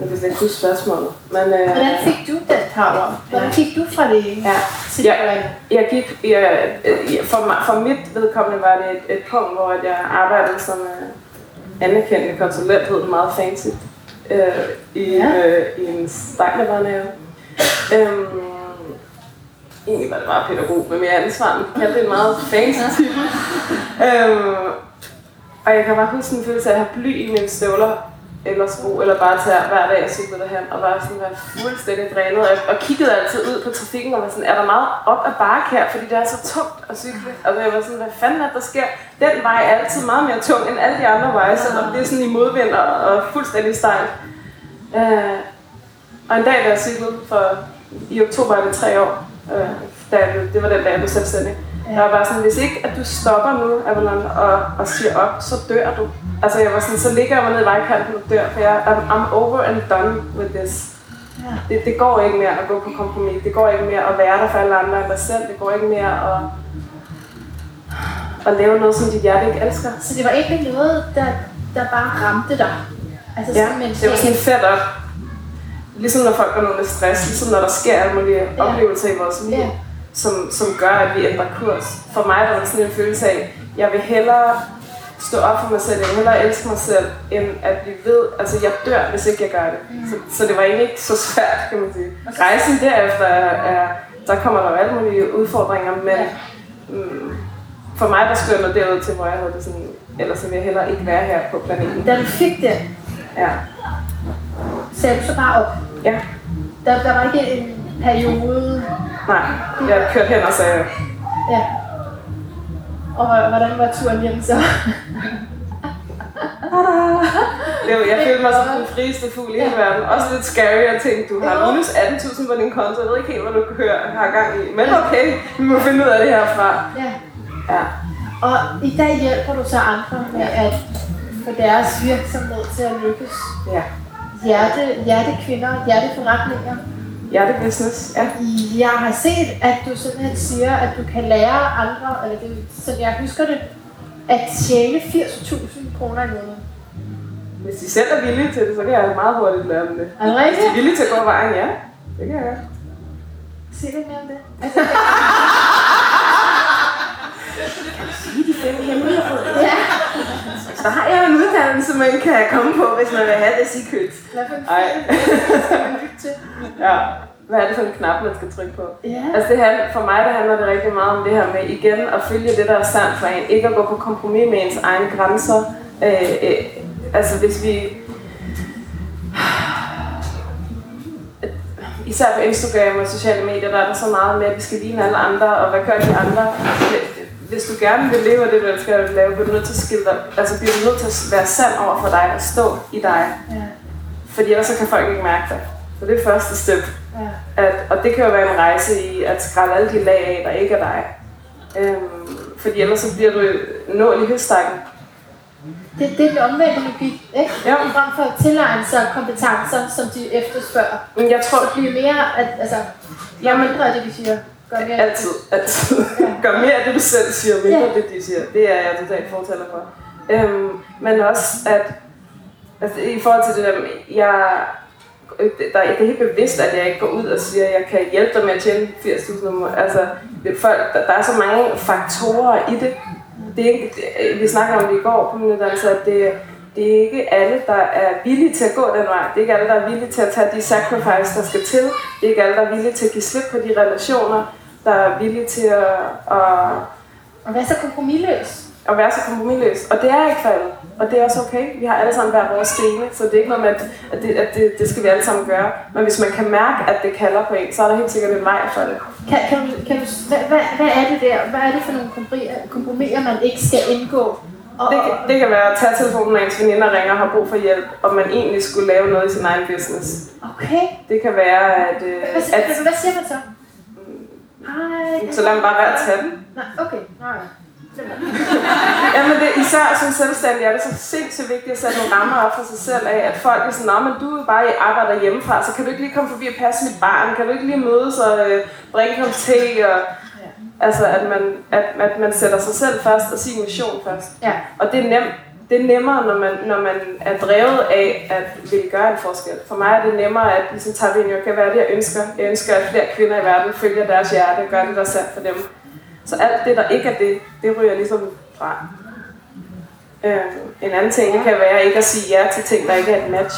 jeg kan slet ikke huske spørgsmålet. Men, øh, Hvordan fik du den power? Hvordan gik du fra det Ja. det andet? Jeg gik, jeg, for, mig, for mit vedkommende var det et, et punkt, hvor jeg arbejdede som øh, anerkendende konsulent, hed det meget fancy, øh, i, Ja. øh, i en stejlerbørnehave. Øhm, egentlig var det bare pædagog med mere ansvar, men kaldte det en meget fancy titel. øhm, og jeg kan bare huske en følelse af at have bly i mine støvler, eller sko, eller bare tage hver dag og cykle derhen, og bare sådan være fuldstændig drænet. Og, og kiggede altid ud på trafikken og var sådan, er der meget op ad bakke her, fordi det er så tungt at cykle. Og jeg var sådan, hvad fanden er der sker? Den vej er altid meget mere tung end alle de andre veje, så det er sådan i modvind og, og fuldstændig stejl. Øh, og en dag, da jeg cyklede for, i oktober er det tre år, øh, da jeg, det var den dag, jeg blev selvstændig, der var bare sådan, hvis ikke at du stopper nu, Avalon, og, og siger op, så dør du. Altså jeg var sådan, så ligger jeg mig ned i vejkanten og dør, for jeg, I'm, I'm over and done with this. Det, det går ikke mere at gå på kompromis. Det går ikke mere at være der for alle andre end dig selv. Det går ikke mere at, at lave noget, som dit hjerte ikke elsker. Så det var egentlig noget, der, der bare ramte dig. Altså Ja, det var sådan fedt op. Ligesom når folk har noget med stress, ligesom når der sker alle mulige Ja. oplevelser i vores liv, Ja. som, som gør, at vi ændrer kurs. For mig der var sådan en følelse af, jeg vil hellere stå op for mig selv, jeg vil hellere elske mig selv, end at vi ved, altså jeg dør, hvis ikke jeg gør det. Mm. Så, så det var egentlig ikke så svært, kan man sige. Rejsen derefter er, er der kommer der jo alle mulige udfordringer, men Ja. mm, for mig der skulle jeg nå derud til, hvor jeg havde det sådan, ellers så vil jeg hellere ikke være her på planeten. Da du fik den, Ja. Op. Ja. Der, der var ikke en periode. Nej, jeg kørte hen og sagde, Ja. Og hvordan var turen hjem så? det var, jeg følte mig som den frieste fugl i hele verden. Også lidt scary at tænke, du har minus 18.000 på din konto, jeg ved ikke helt, hvad du hører, har gang i. Men okay, vi må finde ud af det herfra. Ja. Ja. Og i dag hjælper du så andre med at få deres virksomhed til at lykkes. Ja. Hjerte, hjertekvinder, hjerteforretninger. Hjertebusiness, ja. Jeg har set, at du simpelthen siger, at du kan lære andre, eller det, som jeg husker det, at tjene 80.000 kroner i måneden. Hvis de selv er villige til det, så kan jeg meget hurtigt lære dem det. Er det Hvis de er rigtigt? villige til at gå vejen, ja. Det kan jeg. Sig lidt mere om det. Altså, Sige de fem hemmeligheder. ja. Så har jeg en uddannelse, man kan komme på, hvis man vil have det secret. Hvad for en Ej. film skal man lytte til? Ja. Hvad er det for en knap, man skal trykke på? Ja. Altså det handler, for mig der handler det rigtig meget om det her med igen at følge det, der er sandt for en. Ikke at gå på kompromis med ens egne grænser. Øh, øh, altså hvis vi... Især på Instagram og sociale medier, der er der så meget med, at vi skal ligne alle andre, og hvad gør de andre? Hvis du gerne vil leve af det, du elsker at lave, bliver du nødt til at skille dig, altså bliver du nødt til at være sand over for dig og stå i dig. Ja. Fordi ellers så kan folk ikke mærke dig. Så det er første step. Ja. At, og det kan jo være en rejse i at skrælle alle de lag af, der ikke er dig. Øhm, fordi ellers så bliver du nål i høstakken. Det, det er den omvendte logik, ikke? Ja. Frem for at tilegne sig kompetencer, som de efterspørger. Men jeg tror, Så bliver mere, at, altså, gør mindre af det, de siger. Gør mere altid, altid. Gør mere af det, du selv siger, mindre Ja. det, de siger. Det er jeg totalt fortaler for. Øhm, men også, at altså, i forhold til det der, jeg, der, det er helt bevidst, at jeg ikke går ud og siger, at jeg kan hjælpe dig med at tjene 80.000 om. Altså, folk, der, der er så mange faktorer i det. det, er ikke, det vi snakker om det i går på min uddannelse, at det, det er ikke alle, der er villige til at gå den vej. Det er ikke alle, der er villige til at tage de sacrifice, der skal til. Det er ikke alle, der er villige til at give slip på de relationer, der er villige til at, at, Og være så kompromisløs. at være så kompromisløs. Og det er ikke alle. Og det er også okay. Vi har alle sammen hver vores stene, så det er ikke noget med, at, at, det, at det, det skal vi alle sammen gøre. Men hvis man kan mærke, at det kalder på en, så er der helt sikkert en vej for det. Kan, kan du, kan du, hvad, hvad, hvad er det der? Hvad er det for nogle kompromiser, man ikke skal indgå? Og, Det, kan- det kan være at tage telefonen, når ens veninder ringer og har brug for hjælp, og man egentlig skulle lave noget i sin egen business. Okay. Det kan være, at, øh, Hvad, at hvad, hvad siger man så? Hej. så lad mig bare være at tage den. Nej, okay. Nej. Jamen det, især som selvstændig er det så sindssygt vigtigt at sætte nogle rammer op for sig selv af, at folk er sådan, Nå, men du er bare i arbejder hjemmefra, så kan du ikke lige komme forbi og passe mit barn, kan du ikke lige mødes og øh, drikke noget te, og, altså at man, at, at man sætter sig selv først og sin mission først. Ja. Og det er nemt, det er nemmere, når man, når man er drevet af at ville gøre en forskel. For mig er det nemmere at ligesom tage ind, okay, hvad det, jeg ønsker? Jeg ønsker, at flere kvinder i verden følger deres hjerte og gør det, der er sandt for dem. Så alt det, der ikke er det, det ryger ligesom fra. Øhm, en anden ting, det kan være ikke at sige ja til ting, der ikke er et match.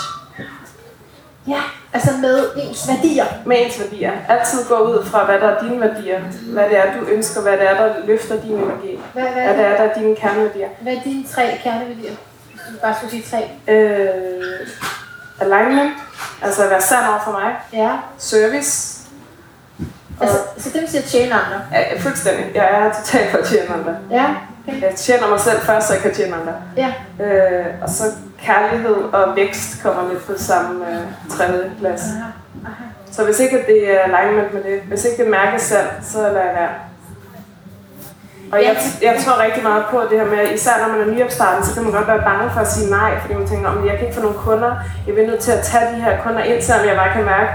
Ja, Altså med ens værdier. med ens værdier. Altid gå ud fra, hvad der er dine værdier. Hvad det er, du ønsker. Hvad det er, der løfter din energi. Hvad, hvad, Hvad det er, der er dine kerneværdier. hvad er dine tre kerneværdier? Hvis du bare skulle sige tre. Øh, alignment. Altså at være sand over for mig. Ja. Service. Altså, så det vil sige at tjene andre. Ja, fuldstændig. Jeg er totalt for at tjene andre. Ja. Jeg tjener mig selv først, så jeg kan tjene andre. Ja. Øh, og så kærlighed og vækst kommer lidt på samme øh, tredje plads. Så hvis ikke det er alignment med det, hvis ikke det mærkes selv, så lader jeg være. Og jeg, jeg tror rigtig meget på det her med, især når man er nyopstarten, så kan man godt være bange for at sige nej, fordi man tænker, om jeg kan ikke få nogle kunder, jeg bliver nødt til at tage de her kunder ind, selvom jeg bare kan mærke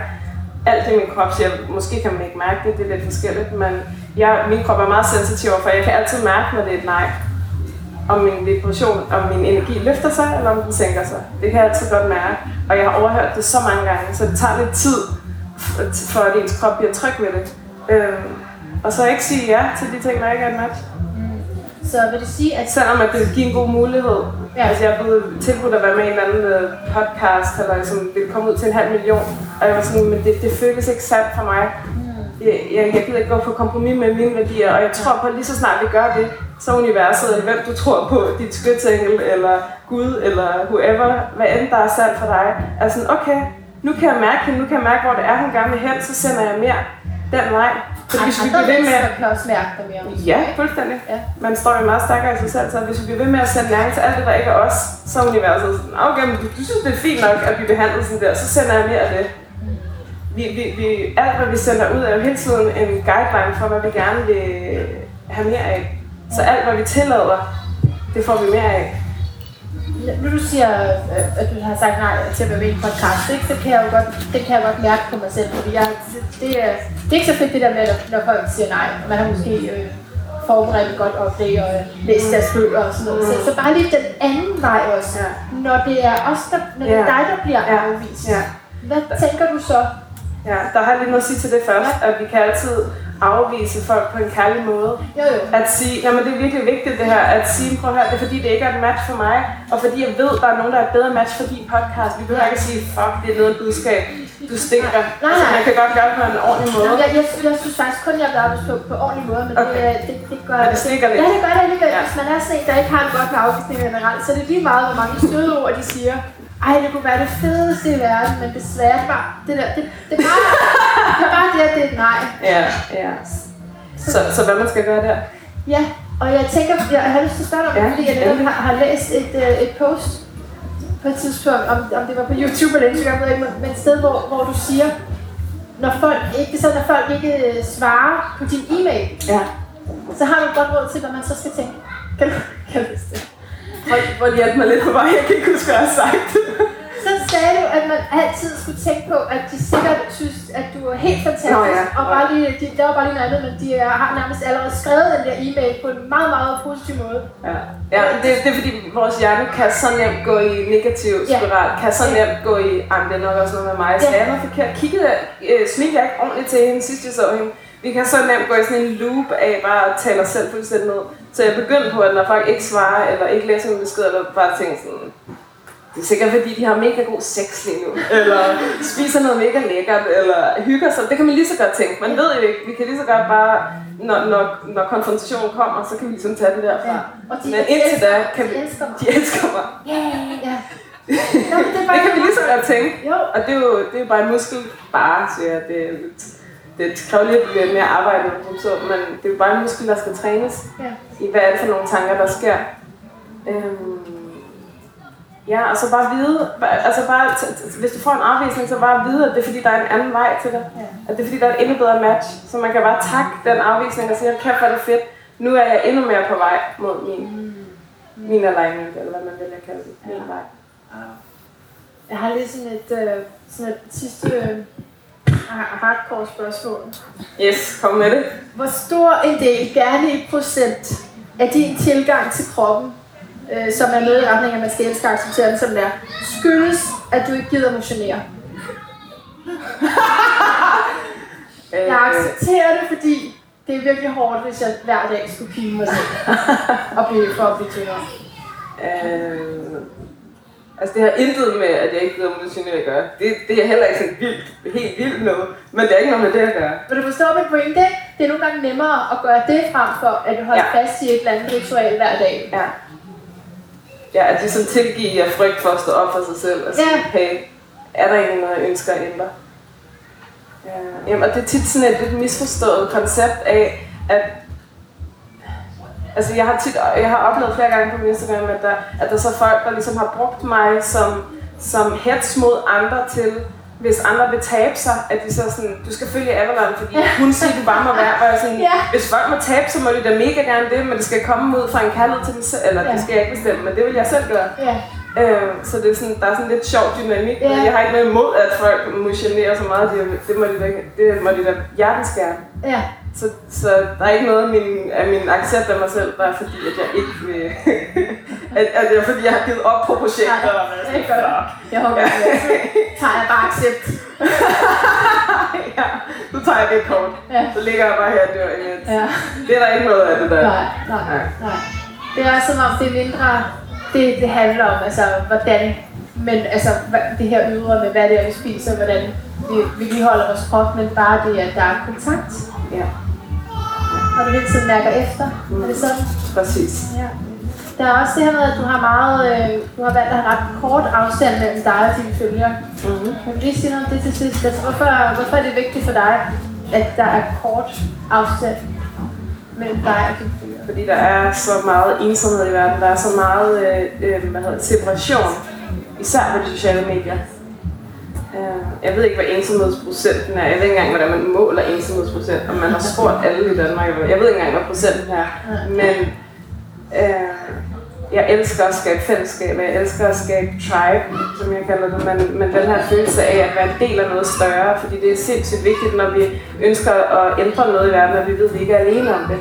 alt i min krop, jeg, måske kan man ikke mærke det, det er lidt forskelligt, men jeg, min krop er meget sensitiv for jeg kan altid mærke, når det er et nej. Om min vibration, om min energi løfter sig, eller om den sænker sig. Det kan jeg altid godt mærke, og jeg har overhørt det så mange gange, så det tager lidt tid, for at ens krop bliver tryg ved det. Øhm, og så ikke sige ja til de ting, der ikke er et match. Så vil det sige, at Selvom at det vil give en god mulighed. Ja. Altså jeg er blevet tilbudt at være med i en eller anden øh, podcast, eller som ville komme ud til en halv million. Og jeg var sådan, men det, det føles ikke sandt for mig. Jeg, jeg, jeg gider ikke gå på kompromis med mine værdier, og jeg tror på, at lige så snart vi gør det, så er universet, eller hvem du tror på, dit skytsengel, eller Gud, eller whoever, hvad end der er sandt for dig, er sådan, okay, nu kan jeg mærke hende, nu kan jeg mærke, hvor det er, hun gerne vil hen, så sender jeg mere den vej. Fordi hvis vi bliver ved med mennesker kan også mærke det mere. Ja, fuldstændig. Ja. Man står jo meget stærkere i sig selv, så hvis vi bliver ved med at sende næring til alt det, der ikke er os, så er universet sådan, okay, men du, du synes, det er fint nok at blive behandlet sådan der, så sender jeg mere af det. Vi, vi, vi, alt, hvad vi sender ud, er jo hele tiden en guideline for, hvad vi gerne vil have mere af. Så alt, hvad vi tillader, det får vi mere af. Nu du siger, øh, at du har sagt nej til at være med i en podcast, ikke? så kan jeg jo godt, det kan jeg godt mærke på mig selv, fordi jeg, det, er, det er ikke så fedt det der med, når- når folk siger nej. Man har måske øh, forberedt et godt oplæg og læst deres bøger og sådan noget. Så, så bare lige den anden vej også. Ja. Når det er os, der, når det er dig, der bliver Ja. afvist. Ja. Hvad tænker du så? Ja, der har jeg lidt noget at sige til det først, at vi kan altid afvise folk på en kærlig måde. Jo jo. At sige, nej, men det er virkelig vigtigt det her, at sige, prøv at høre, det er fordi, det ikke er et match for mig, og fordi jeg ved, der er nogen, der er et bedre match for din podcast. Vi behøver ikke at sige, fuck, det er noget budskab, du stinker. Nej, Altså, nej. man kan godt gøre det på en ordentlig måde. Jamen, jeg, jeg, jeg, synes faktisk kun, jeg bliver afvist på, på ordentlig måde, men Okay. det, det, det gør... Men det stikker lidt. Ja, det gør det alligevel. Ja. Hvis man er sådan en, der ikke har det godt med afvisning generelt, så er det lige meget, hvor mange søde ord de siger. Ej, det kunne være det fedeste i verden, men desværre, det, var, det, der, det, det, er bare, det er bare det, at det er et nej. Ja, ja. Så, så hvad man skal gøre der? Ja, og jeg tænker, jeg har lyst til at spørge dig om, Ja, ja, fordi jeg netop endelig. har, har læst et, øh, et post på et tidspunkt, om, om det var på YouTube eller Instagram, ved ikke, men- et sted, hvor, hvor du siger, når folk ikke, så når folk ikke øh, svarer på din e-mail, Ja. så har du et godt råd til, hvad man så skal tænke. Kan du, kan du det? Hold, hold hjælp mig lidt på vej, jeg kan ikke huske, hvad jeg har sagt. Så sagde du, at man altid skulle tænke på, at de sikkert synes, at du er helt fantastisk. Nå ja, og bare lige, de, der var bare lige noget andet, men de har nærmest allerede skrevet den der e-mail på en meget, meget positiv måde. Ja, ja det, det er fordi, vores hjerne kan så nemt gå i negativ Ja. spiral, kan så nemt gå i, jamen det er nok også noget med mig, så Ja. jeg noget forkert. Kiggede, øh, smilte jeg ikke ordentligt til hende sidst jeg så hende. Vi kan så nemt gå i sådan en loop af bare at tale os selv fuldstændig ned. Så jeg begyndte på, at når folk ikke svarer, eller ikke læser en besked, eller bare tænker sådan, det er sikkert fordi, de har mega god sex lige nu, eller spiser noget mega lækkert, eller hygger sig. Det kan man lige så godt tænke. Man ved jo ikke. Vi kan lige så godt bare, når, når, når konfrontationen kommer, så kan vi ligesom tage det derfra. Ja. Og de Men indtil elsker- da kan vi... de elsker mig. De elsker mig. Ja, ja. Nå, men det, Det kan vi lige så godt tænke. Jo. Og det er jo, det er bare en muskel. Bare, siger. Det, er lidt- det kræver lidt mere arbejde, som så, men det er jo bare en muskel, der skal trænes. Ja. I hvad er det for nogle tanker, der sker. Øhm, ja, og så bare vide, altså bare, hvis du får en afvisning, så bare vide, at det er fordi, der er en anden vej til dig. Ja. At det er fordi, der er et endnu bedre match. Så man kan bare takke den afvisning og sige, kæft, hvor er det fedt. Nu er jeg endnu mere på vej mod min, min alignment, eller hvad man vil kalde det. Min vej. Jeg har lige sådan et, øh, sådan et sidste øh, hardcore spørgsmål. Yes, kom med det. Hvor stor en del, gerne i procent, af din tilgang til kroppen, øh, som er med i retning af, at man skal elske og acceptere den, som den er, skyldes, at du ikke gider motionere? Jeg Øh, accepterer det, fordi det er virkelig hårdt, hvis jeg hver dag skulle pine mig selv og blive for at blive tyndere. Øh, Altså det har intet med, at jeg ikke ved, missionær at gøre. Det, det er heller ikke sådan vildt, helt vildt noget. Men det er ikke noget med det at gøre. Vil du forstå min pointe? Det er nogle gange nemmere at gøre det frem for, at du holder Ja. fast i et eller andet ritual hver dag. Ja. Ja, at ligesom tilgive af frygt for at stå op for sig selv og sige, Ja. hey, er der egentlig noget, jeg ønsker at ændre? Ja. Jamen, og det er tit sådan et lidt misforstået koncept af, at Altså, jeg har, tit, jeg har oplevet flere gange på min Instagram, at der, at der er så folk, der ligesom har brugt mig som, som hets mod andre til, hvis andre vil tabe sig, at de så sådan, du skal følge Avalon, fordi hun siger, du bare må være, jeg sådan, Ja. hvis folk må tabe, så må de da mega gerne det, men det skal komme ud fra en kærlighed til dem selv, eller Ja. det skal jeg ikke bestemme, men det vil jeg selv gøre. Ja. Øh, så det er sådan, der er sådan lidt sjov dynamik, Ja. jeg har ikke noget imod, at folk motionerer så meget, det, det må de da, det må de da hjertens gerne. Ja. Så, så der er ikke noget af min, af min accept af mig selv, der er fordi, at jeg ikke vil... at, at det er fordi, jeg har givet op på projekter. Nej, det er sådan, godt. Jeg håber, at så tager jeg bare accept. ja, nu tager jeg det kort. Ja. Så ligger jeg bare her og dør imens. Ja. Det er der ikke noget af det der. Nej, nej, Nej. nej. Det er som om, det mindre, det, det handler om, altså, hvordan, men altså, det her ydre med, hvad det er, vi spiser, hvordan vi, vi lige holder vores krop, men bare det, at der er kontakt, Ja, og du hele tiden mærker efter. Er det sådan? præcis. Ja. Der er også det her med, at du har meget, øh, du har valgt at have ret kort afstand mellem dig og dine følgere. Mm-hmm. Kan du lige sige noget om det til sidst? Altså, hvorfor, hvorfor er det vigtigt for dig, at der er kort afstand mellem dig og dine følgere? Fordi der er så meget ensomhed i verden. Der er så meget øh, øh, hvad hedder separation. Især på de sociale medier. Øh, jeg ved ikke, hvad ensomhedsprocenten er. Jeg ved ikke engang, hvordan man måler ensomhedsprocent. om man har spurgt alle i Danmark. Jeg ved ikke engang, hvad procenten er. Men øh, jeg elsker at skabe fællesskab. Jeg elsker at skabe tribe, som jeg kalder det. Men, men den her følelse af at være en del af noget større. Fordi det er sindssygt vigtigt, når vi ønsker at ændre noget i verden, at vi ved, at vi ikke er alene om det.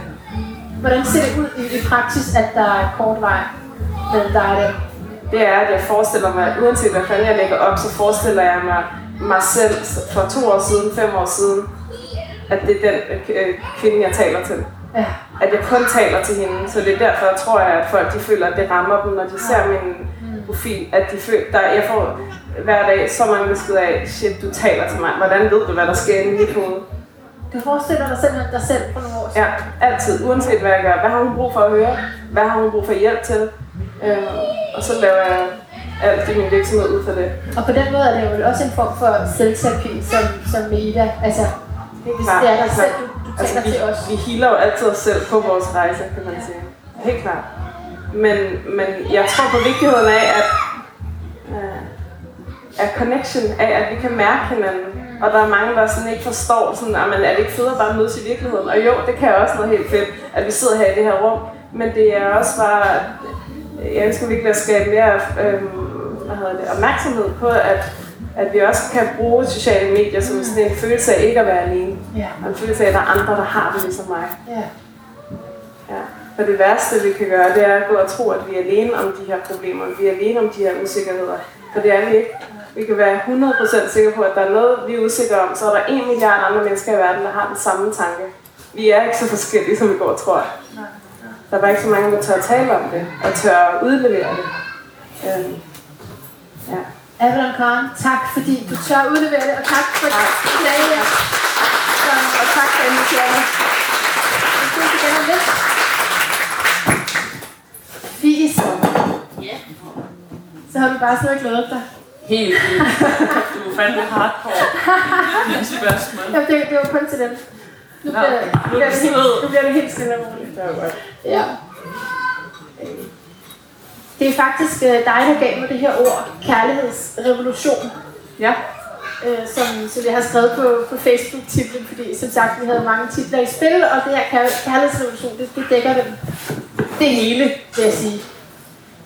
Hvordan ser det ud i, praksis, at der er kort vej mellem dig og? Det er, at jeg forestiller mig, uanset hvad fanden jeg lægger op, så forestiller jeg mig mig selv for to år siden, fem år siden, at det er den øh, kvinde, jeg taler til. Ja. At jeg kun taler til hende. Så det er derfor, jeg tror jeg, at folk de føler, at det rammer dem, når de ser min profil. At de føler, der, jeg får hver dag så mange beskeder af, shit, du taler til mig. Hvordan ved du, hvad der sker inde i mit hoved? Du forestiller dig simpelthen dig selv for nogle år siden. Ja, altid. Uanset hvad jeg gør. Hvad har hun brug for at høre? Hvad har hun brug for hjælp til? Øh, og så laver jeg alt i min virksomhed ud for det. Og på den måde er det jo også en form for selvterapi, som, som Ida. Altså, hvis Klart, det er dig selv, du, du Altså, vi, til os. vi healer jo altid os selv på vores rejse, kan man sige. Helt klart. Men, men jeg tror på vigtigheden af, at, øh, at connection, af at vi kan mærke hinanden. Og der er mange, der sådan ikke forstår, sådan, at man er det ikke fedt at bare mødes i virkeligheden. Og jo, det kan også noget helt fedt, at vi sidder her i det her rum. Men det er også bare, jeg ønsker virkelig at skabe mere øh, hvad hedder det, opmærksomhed på, at, at vi også kan bruge sociale medier som sådan en følelse af ikke at være alene. Ja. Og en følelse af, at der er andre, der har det ligesom mig. Ja. Ja. For det værste, vi kan gøre, det er at gå og tro, at vi er alene om de her problemer. Vi er alene om de her usikkerheder. For det er vi ikke. Vi kan være 100% sikre på, at der er noget, vi er usikre om. Så er der en milliard andre mennesker i verden, der har den samme tanke. Vi er ikke så forskellige, som vi går og tror. Der er bare ikke så mange, der tør at tale om det, og tør at udlevere det. Øhm, ja. Avalon Karen, tak fordi du tør udlevere det, og tak for at du lagde her. Og tak for mig. Vi ses igen om lidt. Fis. Så har du bare siddet og glædet dig. Helt vildt. Du er fandme hardcore. Spørgsmål. Jamen, det, det var kun til den. Nu bliver, det, nu, bliver det helt, nu bliver det helt stille og roligt. Ja. Det er faktisk øh, dig, der gav mig det her ord, kærlighedsrevolution, Ja. øh, som, som jeg har skrevet på, på Facebook-titlen, fordi som sagt, vi havde mange titler i spil, og det her kær- kærlighedsrevolution, det, det dækker det, det hele, vil jeg sige.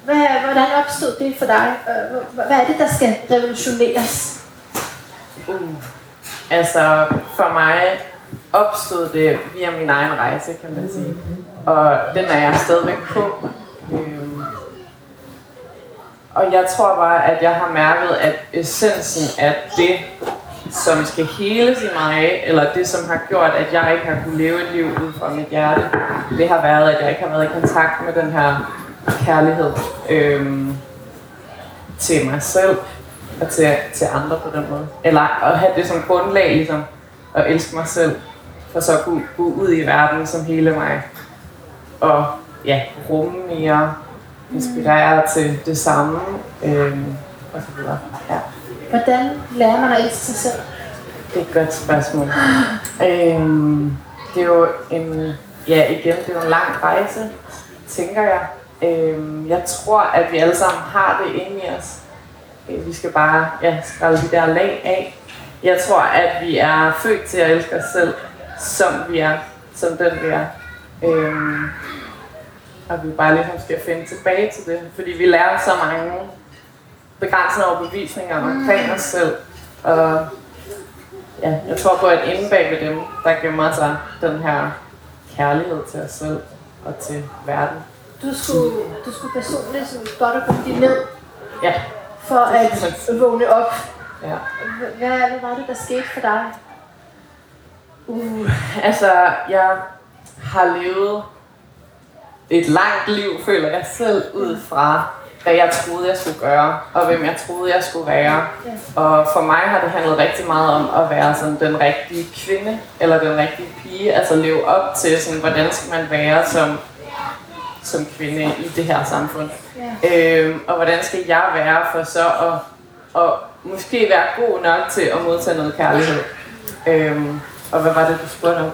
Hvad, hvordan opstod det for dig? Øh, Hvad, hvad er det, der skal revolutioneres? Uh. Altså, for mig opstod det via min egen rejse, kan man sige. Og den er jeg stadigvæk på. Øhm. Og jeg tror bare, at jeg har mærket, at essensen af det, som skal heles i mig, eller det, som har gjort, at jeg ikke har kunnet leve et liv ud fra mit hjerte, det har været, at jeg ikke har været i kontakt med den her kærlighed. Øhm, til mig selv og til, til andre på den måde. Eller at have det som grundlag, ligesom, at elske mig selv, for så at kunne gå ud i verden som hele mig. Og ja, rumme mere, inspirere til det samme, øhm, og så videre. Ja. Hvordan lærer man at elske sig selv? Det er et godt spørgsmål. øhm, det er jo en, ja igen, det er en lang rejse, tænker jeg. Øhm, jeg tror, at vi alle sammen har det inde i os. Øh, Vi skal bare ja, skrælle de der lag af. Jeg tror, at vi er født til at elske os selv, som vi er, som den vi er. Øhm, og vi bare ligesom skal finde tilbage til det, fordi vi lærer så mange begrænsende overbevisninger omkring os selv. Og ja, jeg tror på, at inde bag ved dem, der gemmer sig den her kærlighed til os selv og til verden. Du skulle, du skulle personligt sådan godt at gå ned Ja, for at vågne op. ja. Hvad, hvad var det, der skete for dig? Uh, altså, jeg har levet et langt liv, føler jeg selv, ud fra, hvad jeg troede, jeg skulle gøre, og hvem jeg troede, jeg skulle være. Og for mig har det handlet rigtig meget om at være sådan den rigtige kvinde, eller den rigtige pige, altså leve op til, sådan, hvordan skal man være som, som kvinde i det her samfund. Øhm, og hvordan skal jeg være for så at, at måske være god nok til at modtage noget kærlighed. Øhm, og hvad var det, du spurgte om?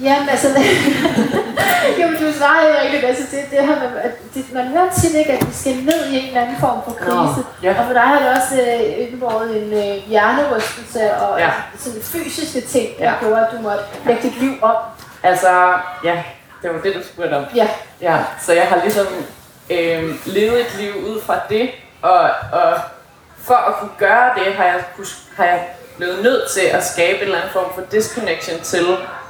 Jamen altså, jamen, du svarede jo rigtig godt til det her med, at det, man hører tit ikke, at vi skal ned i en eller anden form for krise. ja. Og for dig har det også øh, indbåret en øh, hjernerystelse og Ja. sådan fysiske ting, der Ja. gjorde, at du måtte lægge dit liv op. Altså, ja, det var det, du spurgte om. Ja. Ja, så jeg har ligesom øh, levet et liv ud fra det, og, og for at kunne gøre det, har jeg, har jeg blevet nødt til at skabe en eller anden form for disconnection til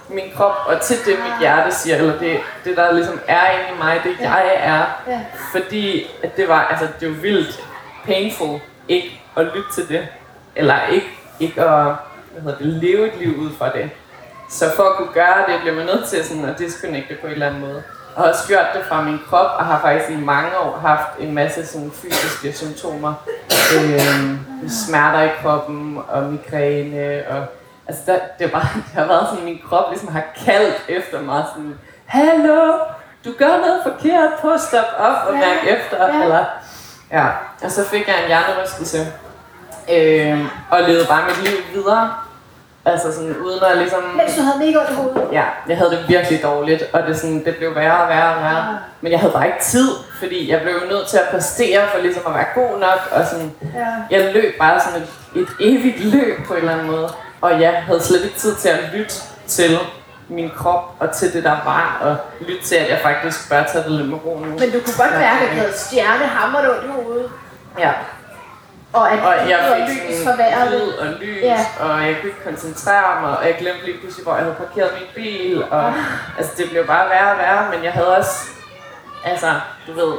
min krop, og til det, mit hjerte siger, eller det, det der ligesom er inde i mig, det jeg er. Ja. Fordi at det var, altså det var vildt painful ikke at lytte til det, eller ikke, ikke at hvad hedder det, leve et liv ud fra det. Så for at kunne gøre det, bliver man nødt til sådan at disconnecte på en eller anden måde. Og har også gjort det fra min krop, og har faktisk i mange år haft en masse sådan fysiske symptomer. Øhm, smerter i kroppen, og migræne, og altså der, det, bare, det har været sådan, min krop ligesom har kaldt efter mig sådan, Hallo, du gør noget forkert, på at stoppe op og mærke efter, ja. eller Ja, og så fik jeg en hjernerystelse. Øh, og levede bare mit liv videre. Altså sådan uden at ligesom... Mens du havde mega ondt i hovedet. Ja, jeg havde det virkelig dårligt, og det, sådan, det blev værre og værre og værre. Men jeg havde bare ikke tid, fordi jeg blev nødt til at præstere for ligesom at være god nok. Og sådan, Ja. jeg løb bare sådan et, et evigt løb på en eller anden måde. Og jeg havde slet ikke tid til at lytte til min krop og til det, der var, og lytte til, at jeg faktisk bør tage det lidt med ro nu. Men du kunne godt mærke, at du havde stjerne hammer ondt i hovedet. Ja. Og at Og jeg lyd og fik lys sådan lyd og lys, Ja. og jeg kunne ikke koncentrere mig, og jeg glemte lige pludselig, hvor jeg havde parkeret min bil, og altså, det blev bare værre og værre, men jeg havde også, altså, du ved,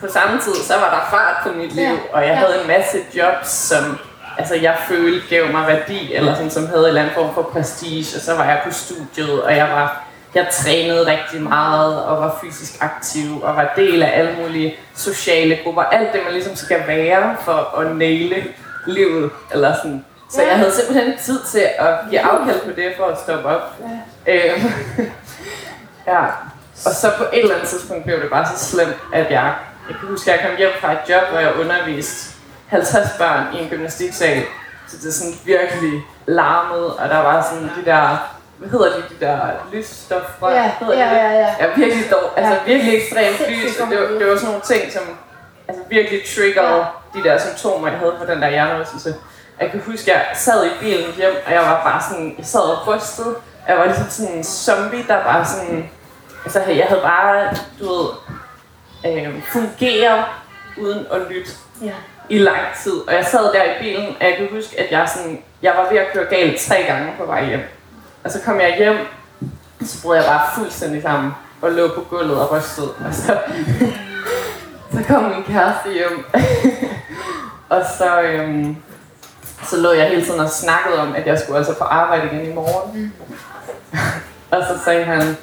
på samme tid, så var der fart på mit liv, Ja. og jeg Ja. havde en masse jobs, som altså, jeg følte gav mig værdi, eller sådan, som havde en eller anden form for prestige, og så var jeg på studiet, og jeg var jeg trænede rigtig meget og var fysisk aktiv og var del af alle mulige sociale grupper. Alt det, man ligesom skal være for at næle livet. Eller sådan. Så jeg havde simpelthen tid til at give afkald på det for at stoppe op. Ja. Øhm, ja. Og så på et eller andet tidspunkt blev det bare så slemt, at jeg, jeg kan huske, at jeg kom hjem fra et job, hvor jeg underviste 50 børn i en gymnastiksal. Så det er sådan virkelig larmet, og der var sådan de der, hvad hedder de, de der lysstoffer? Ja, hedder de ja, det? ja, ja. Ja, virkelig dog, altså Ja. virkelig ekstremt lys, og det, var, det var sådan nogle ting, som altså virkelig triggerede de der symptomer, jeg havde på den der hjernerystelse. Jeg kan huske, jeg sad i bilen hjem, og jeg var bare sådan, jeg sad og rystede. Jeg var ligesom sådan en zombie, der bare sådan, altså jeg havde bare, du ved, øh, fungeret uden at lytte Ja. i lang tid. Og jeg sad der i bilen, og jeg kan huske, at jeg, sådan, jeg var ved at køre galt tre gange på vej hjem. Og så kom jeg hjem, og så brød jeg bare fuldstændig sammen og lå på gulvet og rystede. Og så, så kom min kæreste hjem. og så, øhm, så lå jeg hele tiden og snakkede om, at jeg skulle altså på arbejde igen i morgen. og så sagde han,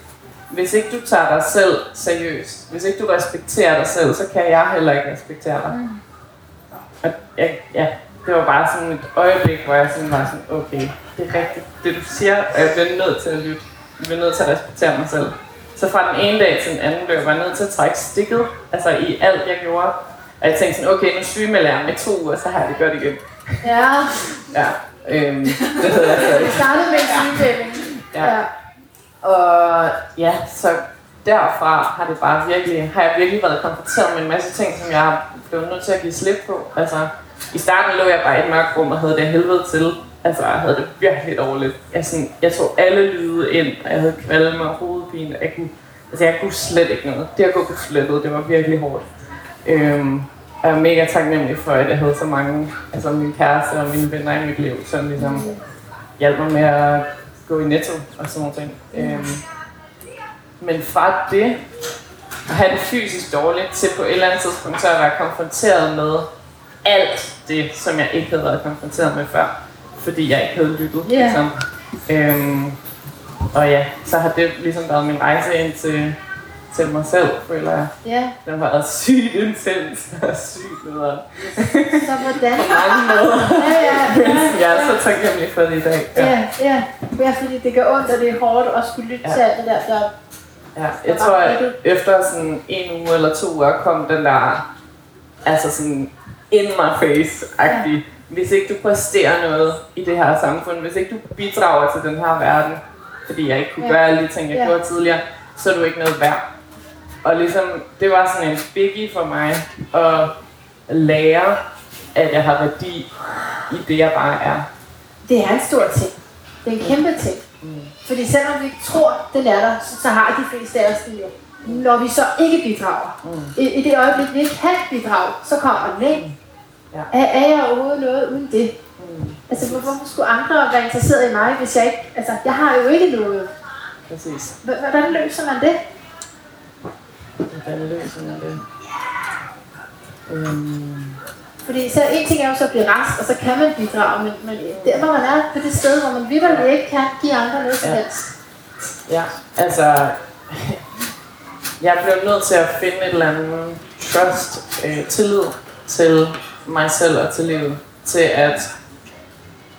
hvis ikke du tager dig selv seriøst, hvis ikke du respekterer dig selv, så kan jeg heller ikke respektere dig. og jeg, ja, det var bare sådan et øjeblik, hvor jeg sådan var sådan, okay, det er rigtigt, det du siger, og jeg bliver nødt til at lytte. Jeg bliver nødt til at respektere mig selv. Så fra den ene dag til den anden blev jeg nødt til at trække stikket, altså i alt jeg gjorde. Og jeg tænkte sådan, okay, nu sygemelder jeg med to uger, så har jeg det godt igen. Ja, Ja, øhm, det hedder jeg stadig. det startede med sygemelding. Ja. Og ja, så derfra har det bare virkelig, har jeg virkelig været konfronteret med en masse ting, som jeg blevet nødt til at give slip på. Altså, i starten lå jeg bare i et mørkt rum og havde det helvede til. Altså, jeg havde det virkelig dårligt. Jeg, sådan, jeg tog alle lyde ind, og jeg havde kvalme og hovedpine. Jeg kunne, altså, jeg kunne slet ikke noget. Det at gå på slettet, det var virkelig hårdt. Øhm, og jeg er mega taknemmelig for, at jeg havde så mange, altså min kæreste og mine venner i mit liv, som ligesom hjalp mig med at gå i netto og sådan noget. Øhm, men fra det, at have det fysisk dårligt, til på et eller andet tidspunkt, så at være konfronteret med alt det, som jeg ikke havde været konfronteret med før, fordi jeg ikke havde lyttet. Ja. Ligesom. Øhm, og ja, så har det ligesom været min rejse ind til, til mig selv, føler jeg. Ja, Den har været sygt intens og sygt nederen. så hvordan? På mange måder. Ja, ja, ja. Jeg er så taknemmelig for det i dag. Ja, ja. Ja, fordi det gør ondt, og det er hårdt at skulle lytte Ja. til alt det der, der Ja, jeg tror, at efter sådan en uge eller to uger kom den der, altså sådan in my face-agtig. Hvis ikke du præsterer noget i det her samfund, hvis ikke du bidrager til den her verden, fordi jeg ikke kunne Ja. gøre alle de ting, jeg Ja. gjorde tidligere, så er du ikke noget værd. Og ligesom, det var sådan en biggie for mig at lære, at jeg har værdi i det, jeg bare er. Det er en stor ting. Det er en kæmpe ting. Mm. Fordi selvom vi ikke tror, det er der, så, så har de fleste af os det jo. Når vi så ikke bidrager, Mm. i, i det øjeblik, vi ikke kan bidrage, så kommer den ikke. Ja. Er, er jeg overhovedet noget uden det? Mm. Altså, hvor- hvorfor skulle andre være interesseret i mig, hvis jeg ikke... Altså, jeg har jo ikke noget. Præcis. Hvordan løser man det? Hvordan løser man det? Øhm, Fordi så en ting er jo så at blive rask, og så kan man bidrage, men, men der hvor man er på det sted, hvor man virkelig ikke kan give andre noget som Ja. helst. Ja, altså... Jeg blev nødt til at finde et eller andet trust, øh, tillid til mig selv og til livet. Til at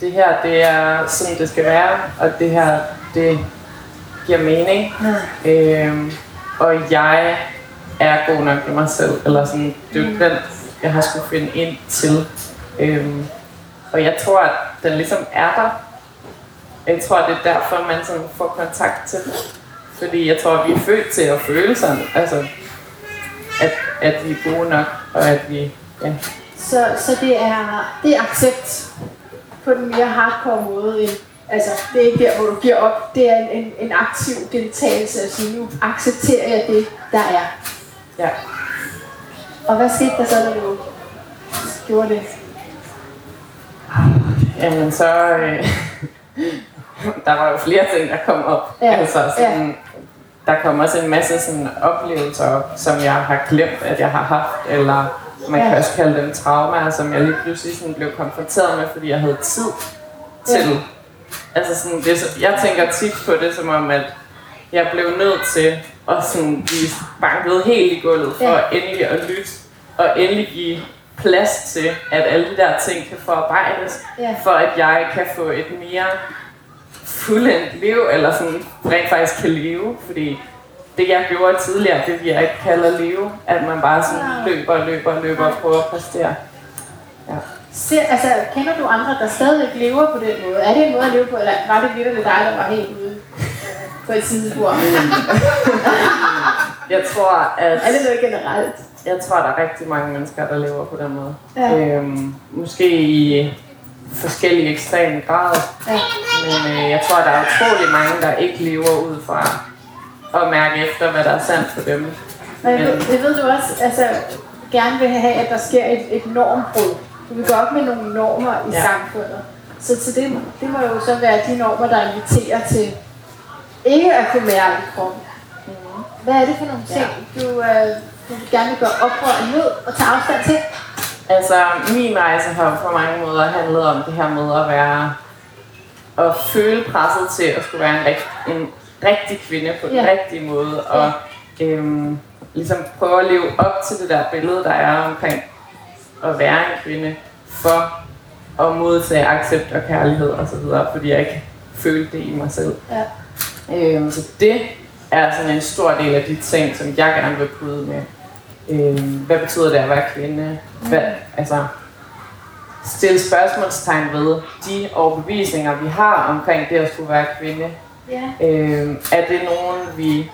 det her, det er sådan, det skal være, og det her, det giver mening. Øhm, og jeg er god nok med mig selv. Eller sådan, det er jo den, jeg har skulle finde ind til. Øhm, og jeg tror, at den ligesom er der. Jeg tror, det er derfor, man sådan får kontakt til det. Fordi jeg tror, at vi er født til at føle sådan. Altså, at, at vi er gode nok, og at vi... Ja, Så, så det, er, det er accept på den mere hardcore måde. End, altså, det er ikke der, hvor du giver op. Det er en, en, en aktiv deltagelse sige, nu accepterer jeg det, der er. ja. Og hvad skete der så, da du gjorde det? Jamen så... Øh, der var jo flere ting, der kom op. Ja, Altså sådan, Der kom også en masse sådan, oplevelser op, som jeg har glemt, at jeg har haft. Eller man kan også kalde dem traumer, som jeg lige pludselig sådan blev konfronteret med, fordi jeg havde tid til. Ja. Altså sådan, det, så- jeg tænker tit på det som om, at jeg blev nødt til at sådan blive banket helt i gulvet for ja. endelig at lytte, og endelig give plads til, at alle de der ting kan forarbejdes, Ja. for at jeg kan få et mere fuldendt liv, eller sådan rent faktisk kan leve, fordi det jeg gjorde tidligere, det jeg ikke kalde at leve, at man bare sådan løber og løber og løber og prøver at præstere. Ja. Se, altså, kender du andre, der stadigvæk lever på den måde? Er det en måde at leve på, eller var det virkelig dig, der var helt ude på et sidespor? Jeg tror, at Er det noget generelt? jeg tror, der er rigtig mange mennesker, der lever på den måde. Ja. Øhm, måske i forskellige ekstreme grader. Ja. Men øh, jeg tror, der er utrolig mange, der ikke lever ud fra at mærke efter, hvad der er sandt for dem. Men jeg ved, det ved du også, altså, gerne vil have, at der sker et, et normbrud. Du vil gå op med nogle normer i ja. Ja. samfundet. Så, så det, det må jo så være de normer, der inviterer til ikke at kunne mærke kroppen. Hvad er det for nogle ting, du, øh, du gerne vil gøre oprør imod og tage afstand til? Altså, min rejse har jo på mange måder handlet om det her med at være at føle presset til at skulle være en, rigt, en rigtig kvinde på den Ja. rigtige måde, og øhm, ligesom prøve at leve op til det der billede, der er omkring at være en kvinde for at modtage accept og kærlighed og så videre, fordi jeg ikke følte det i mig selv. Ja. Øhm, så det er sådan en stor del af de ting, som jeg gerne vil bryde med. Øhm, hvad betyder det at være kvinde? Hvad, altså, stille spørgsmålstegn ved de overbevisninger, vi har omkring det at skulle være kvinde. Ja. Øhm, er det nogen, vi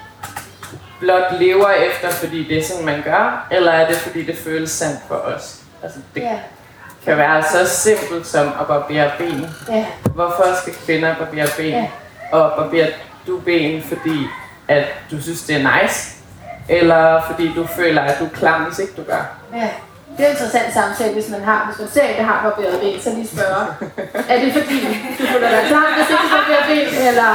blot lever efter, fordi det er sådan, man gør? Eller er det, fordi det føles sandt for os? Altså, det Ja. kan være så simpelt som at barbere ben. Ja. Hvorfor skal kvinder barbere ben? Ja. Og barberer du ben, fordi at du synes, det er nice? Eller fordi du føler, at du er klam, hvis ikke du gør? Ja. Det er en interessant samtale, hvis man har, hvis man ser, at det har barberet ben, så lige spørge, er det fordi, du føler dig klar, hvis ikke du barberer ben, eller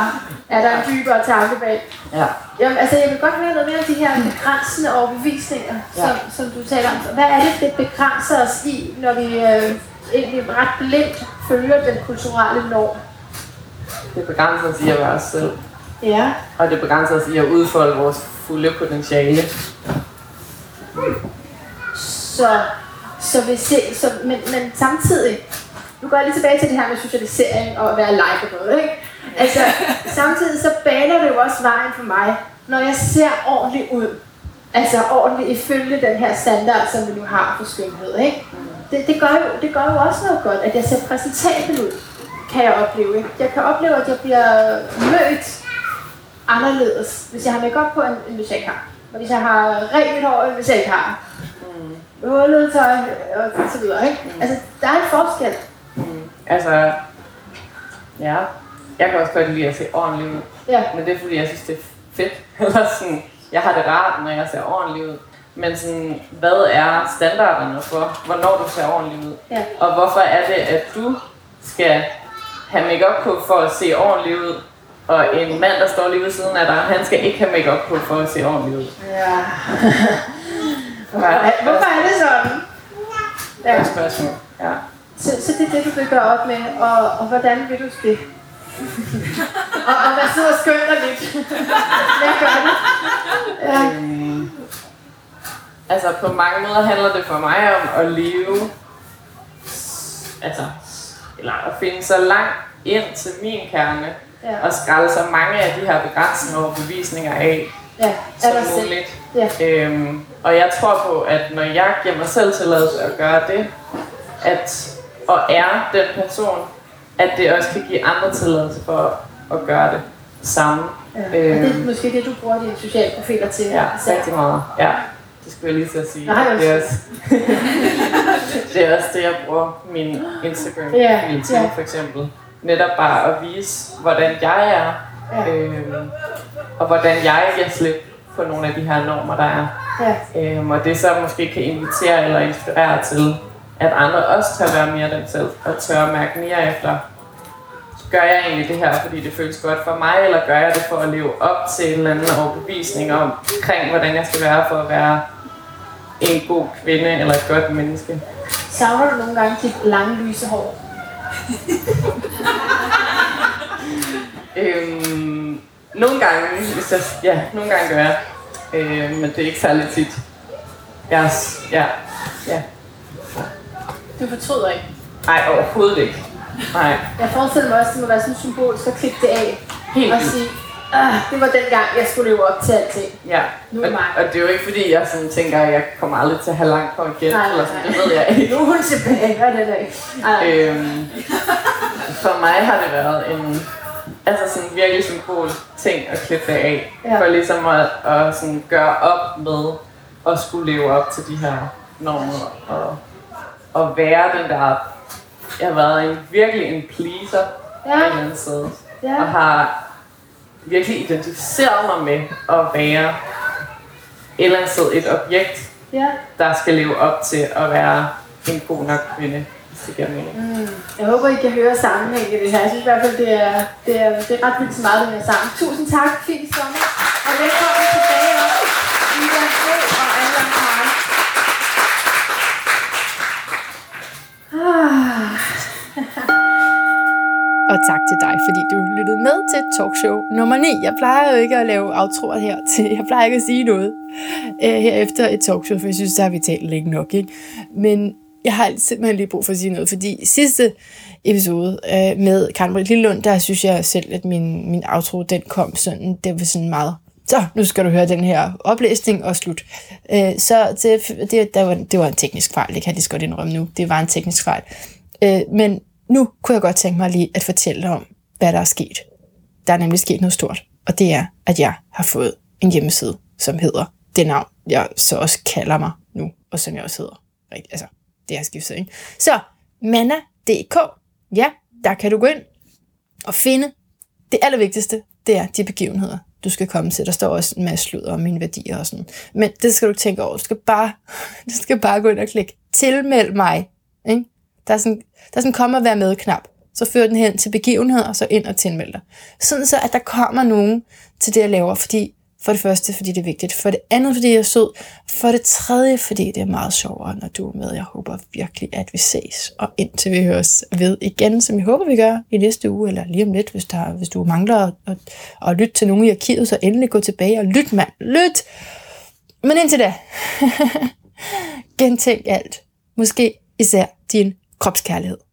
er der en dybere tanke bag? Ja. Jamen, altså, jeg vil godt høre noget mere om de her begrænsende overbevisninger, som, Ja. som du taler om. Hvad er det, det begrænser os i, når vi øh, egentlig ret blindt følger den kulturelle norm? Det begrænser os i at være os selv. Ja. Og det begrænser os i at udfolde vores fulde potentiale. Så, så vi se, så, men, men samtidig, nu går jeg lige tilbage til det her med socialisering og at være likeable, ikke? Altså, samtidig så baner det jo også vejen for mig, når jeg ser ordentligt ud. Altså ordentligt ifølge den her standard, som vi nu har for skønhed, ikke? Det, det, gør jo, det gør jo også noget godt, at jeg ser præsentabel ud, kan jeg opleve. Ikke? Jeg kan opleve, at jeg bliver mødt anderledes, hvis jeg har makeup på, end, end hvis jeg ikke har. Og hvis jeg har rent hår, end hvis jeg ikke har. Hullet tøj, og så videre, ikke? Altså, der er en forskel. Altså, ja. Jeg kan også godt lide at se ordentlig ud. Ja. Men det er fordi, jeg synes, det er fedt. Eller sådan, jeg har det rart, når jeg ser ordentlig ud. Men sådan, hvad er standarderne for, hvornår du ser ordentlig ud? Ja. Og hvorfor er det, at du skal have makeup på for at se ordentlig ud, og en mand, der står lige ved siden af dig, han skal ikke have makeup på for at se ordentlig ud. Ja. Hvorfor er det sådan? Ja. Godt spørgsmål. Ja. Så, så det er det, du vil gøre op med, og, og hvordan vil du det? og, og hvad sidder og lidt? hvad gør du? Ja. Øhm, altså på mange måder handler det for mig om at leve, altså, eller at finde så langt ind til min kerne, Ja. og skralde så mange af de her begrænsende overbevisninger af, ja. Som der selv? Ja. Øhm, og jeg tror på, at når jeg giver mig selv tilladelse at gøre det, at, og er den person, at det også kan give andre tilladelse for at gøre det samme. Ja. Og det er Øhm, måske det, du bruger dine sociale profiler til. Ja, især. rigtig meget. Ja, det skulle jeg lige at sige. Nej, det, er også, det er også det, jeg bruger min Instagram-profil Ja, til, ja. for eksempel. Netop bare at vise, hvordan jeg er, Ja. øhm, og hvordan jeg giver slip på nogle af de her normer, der er. Ja. Øhm, og det så måske kan invitere eller inspirere til, at andre også tør være mere dem selv, og tør mærke mere efter, gør jeg egentlig det her, fordi det føles godt for mig, eller gør jeg det for at leve op til en eller anden overbevisning omkring, hvordan jeg skal være for at være en god kvinde eller et godt menneske. Savner du nogle gange dit lange, lyse hår? Øhm, nogle gange, hvis jeg, ja, nogle gange gør jeg, øh, men det er ikke særlig tit. Jeg, ja, ja. Du fortryder ikke. Nej, overhovedet ikke. Nej, Jeg forestiller mig også, at det må være sådan symbolsk at klippe det af. helt Og sige, ah, det var dengang, jeg skulle leve op til alting. Ja, Nu er og, det mig. og det er jo ikke fordi, jeg sådan tænker, at jeg kommer aldrig til at have langt hår igen, Nej, eller sådan, nej. det ved jeg ikke. Nu er hun tilbage, hvad er det der? Ej, Øhm, for mig har det været en altså sådan virkelig symbol ting at klippe det af. Ja. For ligesom at, at sådan gøre op med at skulle leve op til de her normer. Og, og være den der... Jeg har været en, virkelig en pleaser Ja. et eller andet sted. Ja. Og har virkelig identificeret mig med at være et eller andet sted et objekt, ja. der skal leve op til at være en god nok kvinde, hvis det giver mening. Jeg håber, I kan høre sammenhæng i det her. Jeg synes i hvert fald, det er, det er, det er ret vildt så meget, det her sammen. Tusind tak, fint sommer. Og velkommen tilbage også. Ida Bro og Allan Karl. Ah. Og tak til dig, fordi du lyttede med til talkshow nummer 9. Jeg plejer jo ikke at lave outroer her til. Jeg plejer ikke at sige noget øh, her efter et talkshow, for jeg synes, der har vi talt længe nok. Ikke? Men jeg har simpelthen lige brug for at sige noget, fordi i sidste episode øh, med Karen Britt Lillund, der synes jeg selv, at min, min outro, den kom sådan, det var sådan meget, så nu skal du høre den her oplæsning og slut. Øh, så det, det, der var, det var en teknisk fejl, det kan jeg lige så godt indrømme nu. Det var en teknisk fejl. Øh, men nu kunne jeg godt tænke mig lige at fortælle dig om, hvad der er sket. Der er nemlig sket noget stort, og det er, at jeg har fået en hjemmeside, som hedder det navn, jeg så også kalder mig nu, og som jeg også hedder. Rigtig, altså, det har skiftet, ikke? Så, manna.dk, ja, der kan du gå ind og finde det allervigtigste, det er de begivenheder, du skal komme til. Der står også en masse sludder om mine værdier og sådan. Men det skal du ikke tænke over. Du skal bare, du skal bare gå ind og klikke tilmeld mig. Ikke? Der er sådan, der er sådan kom og vær med knap. Så fører den hen til begivenheder, og så ind og tilmeld dig. Sådan så, at der kommer nogen til det, jeg laver, fordi for det første, fordi det er vigtigt. For det andet, fordi jeg er sød. For det tredje, fordi det er meget sjovere, når du er med. Jeg håber virkelig, at vi ses. Og indtil vi høres ved igen, som jeg håber, vi gør i næste uge, eller lige om lidt, hvis, der, hvis du mangler at, at, at lytte til nogen i arkivet, så endelig gå tilbage og lyt, mand. Lyt! Men indtil da, gentænk alt. Måske især din kropskærlighed.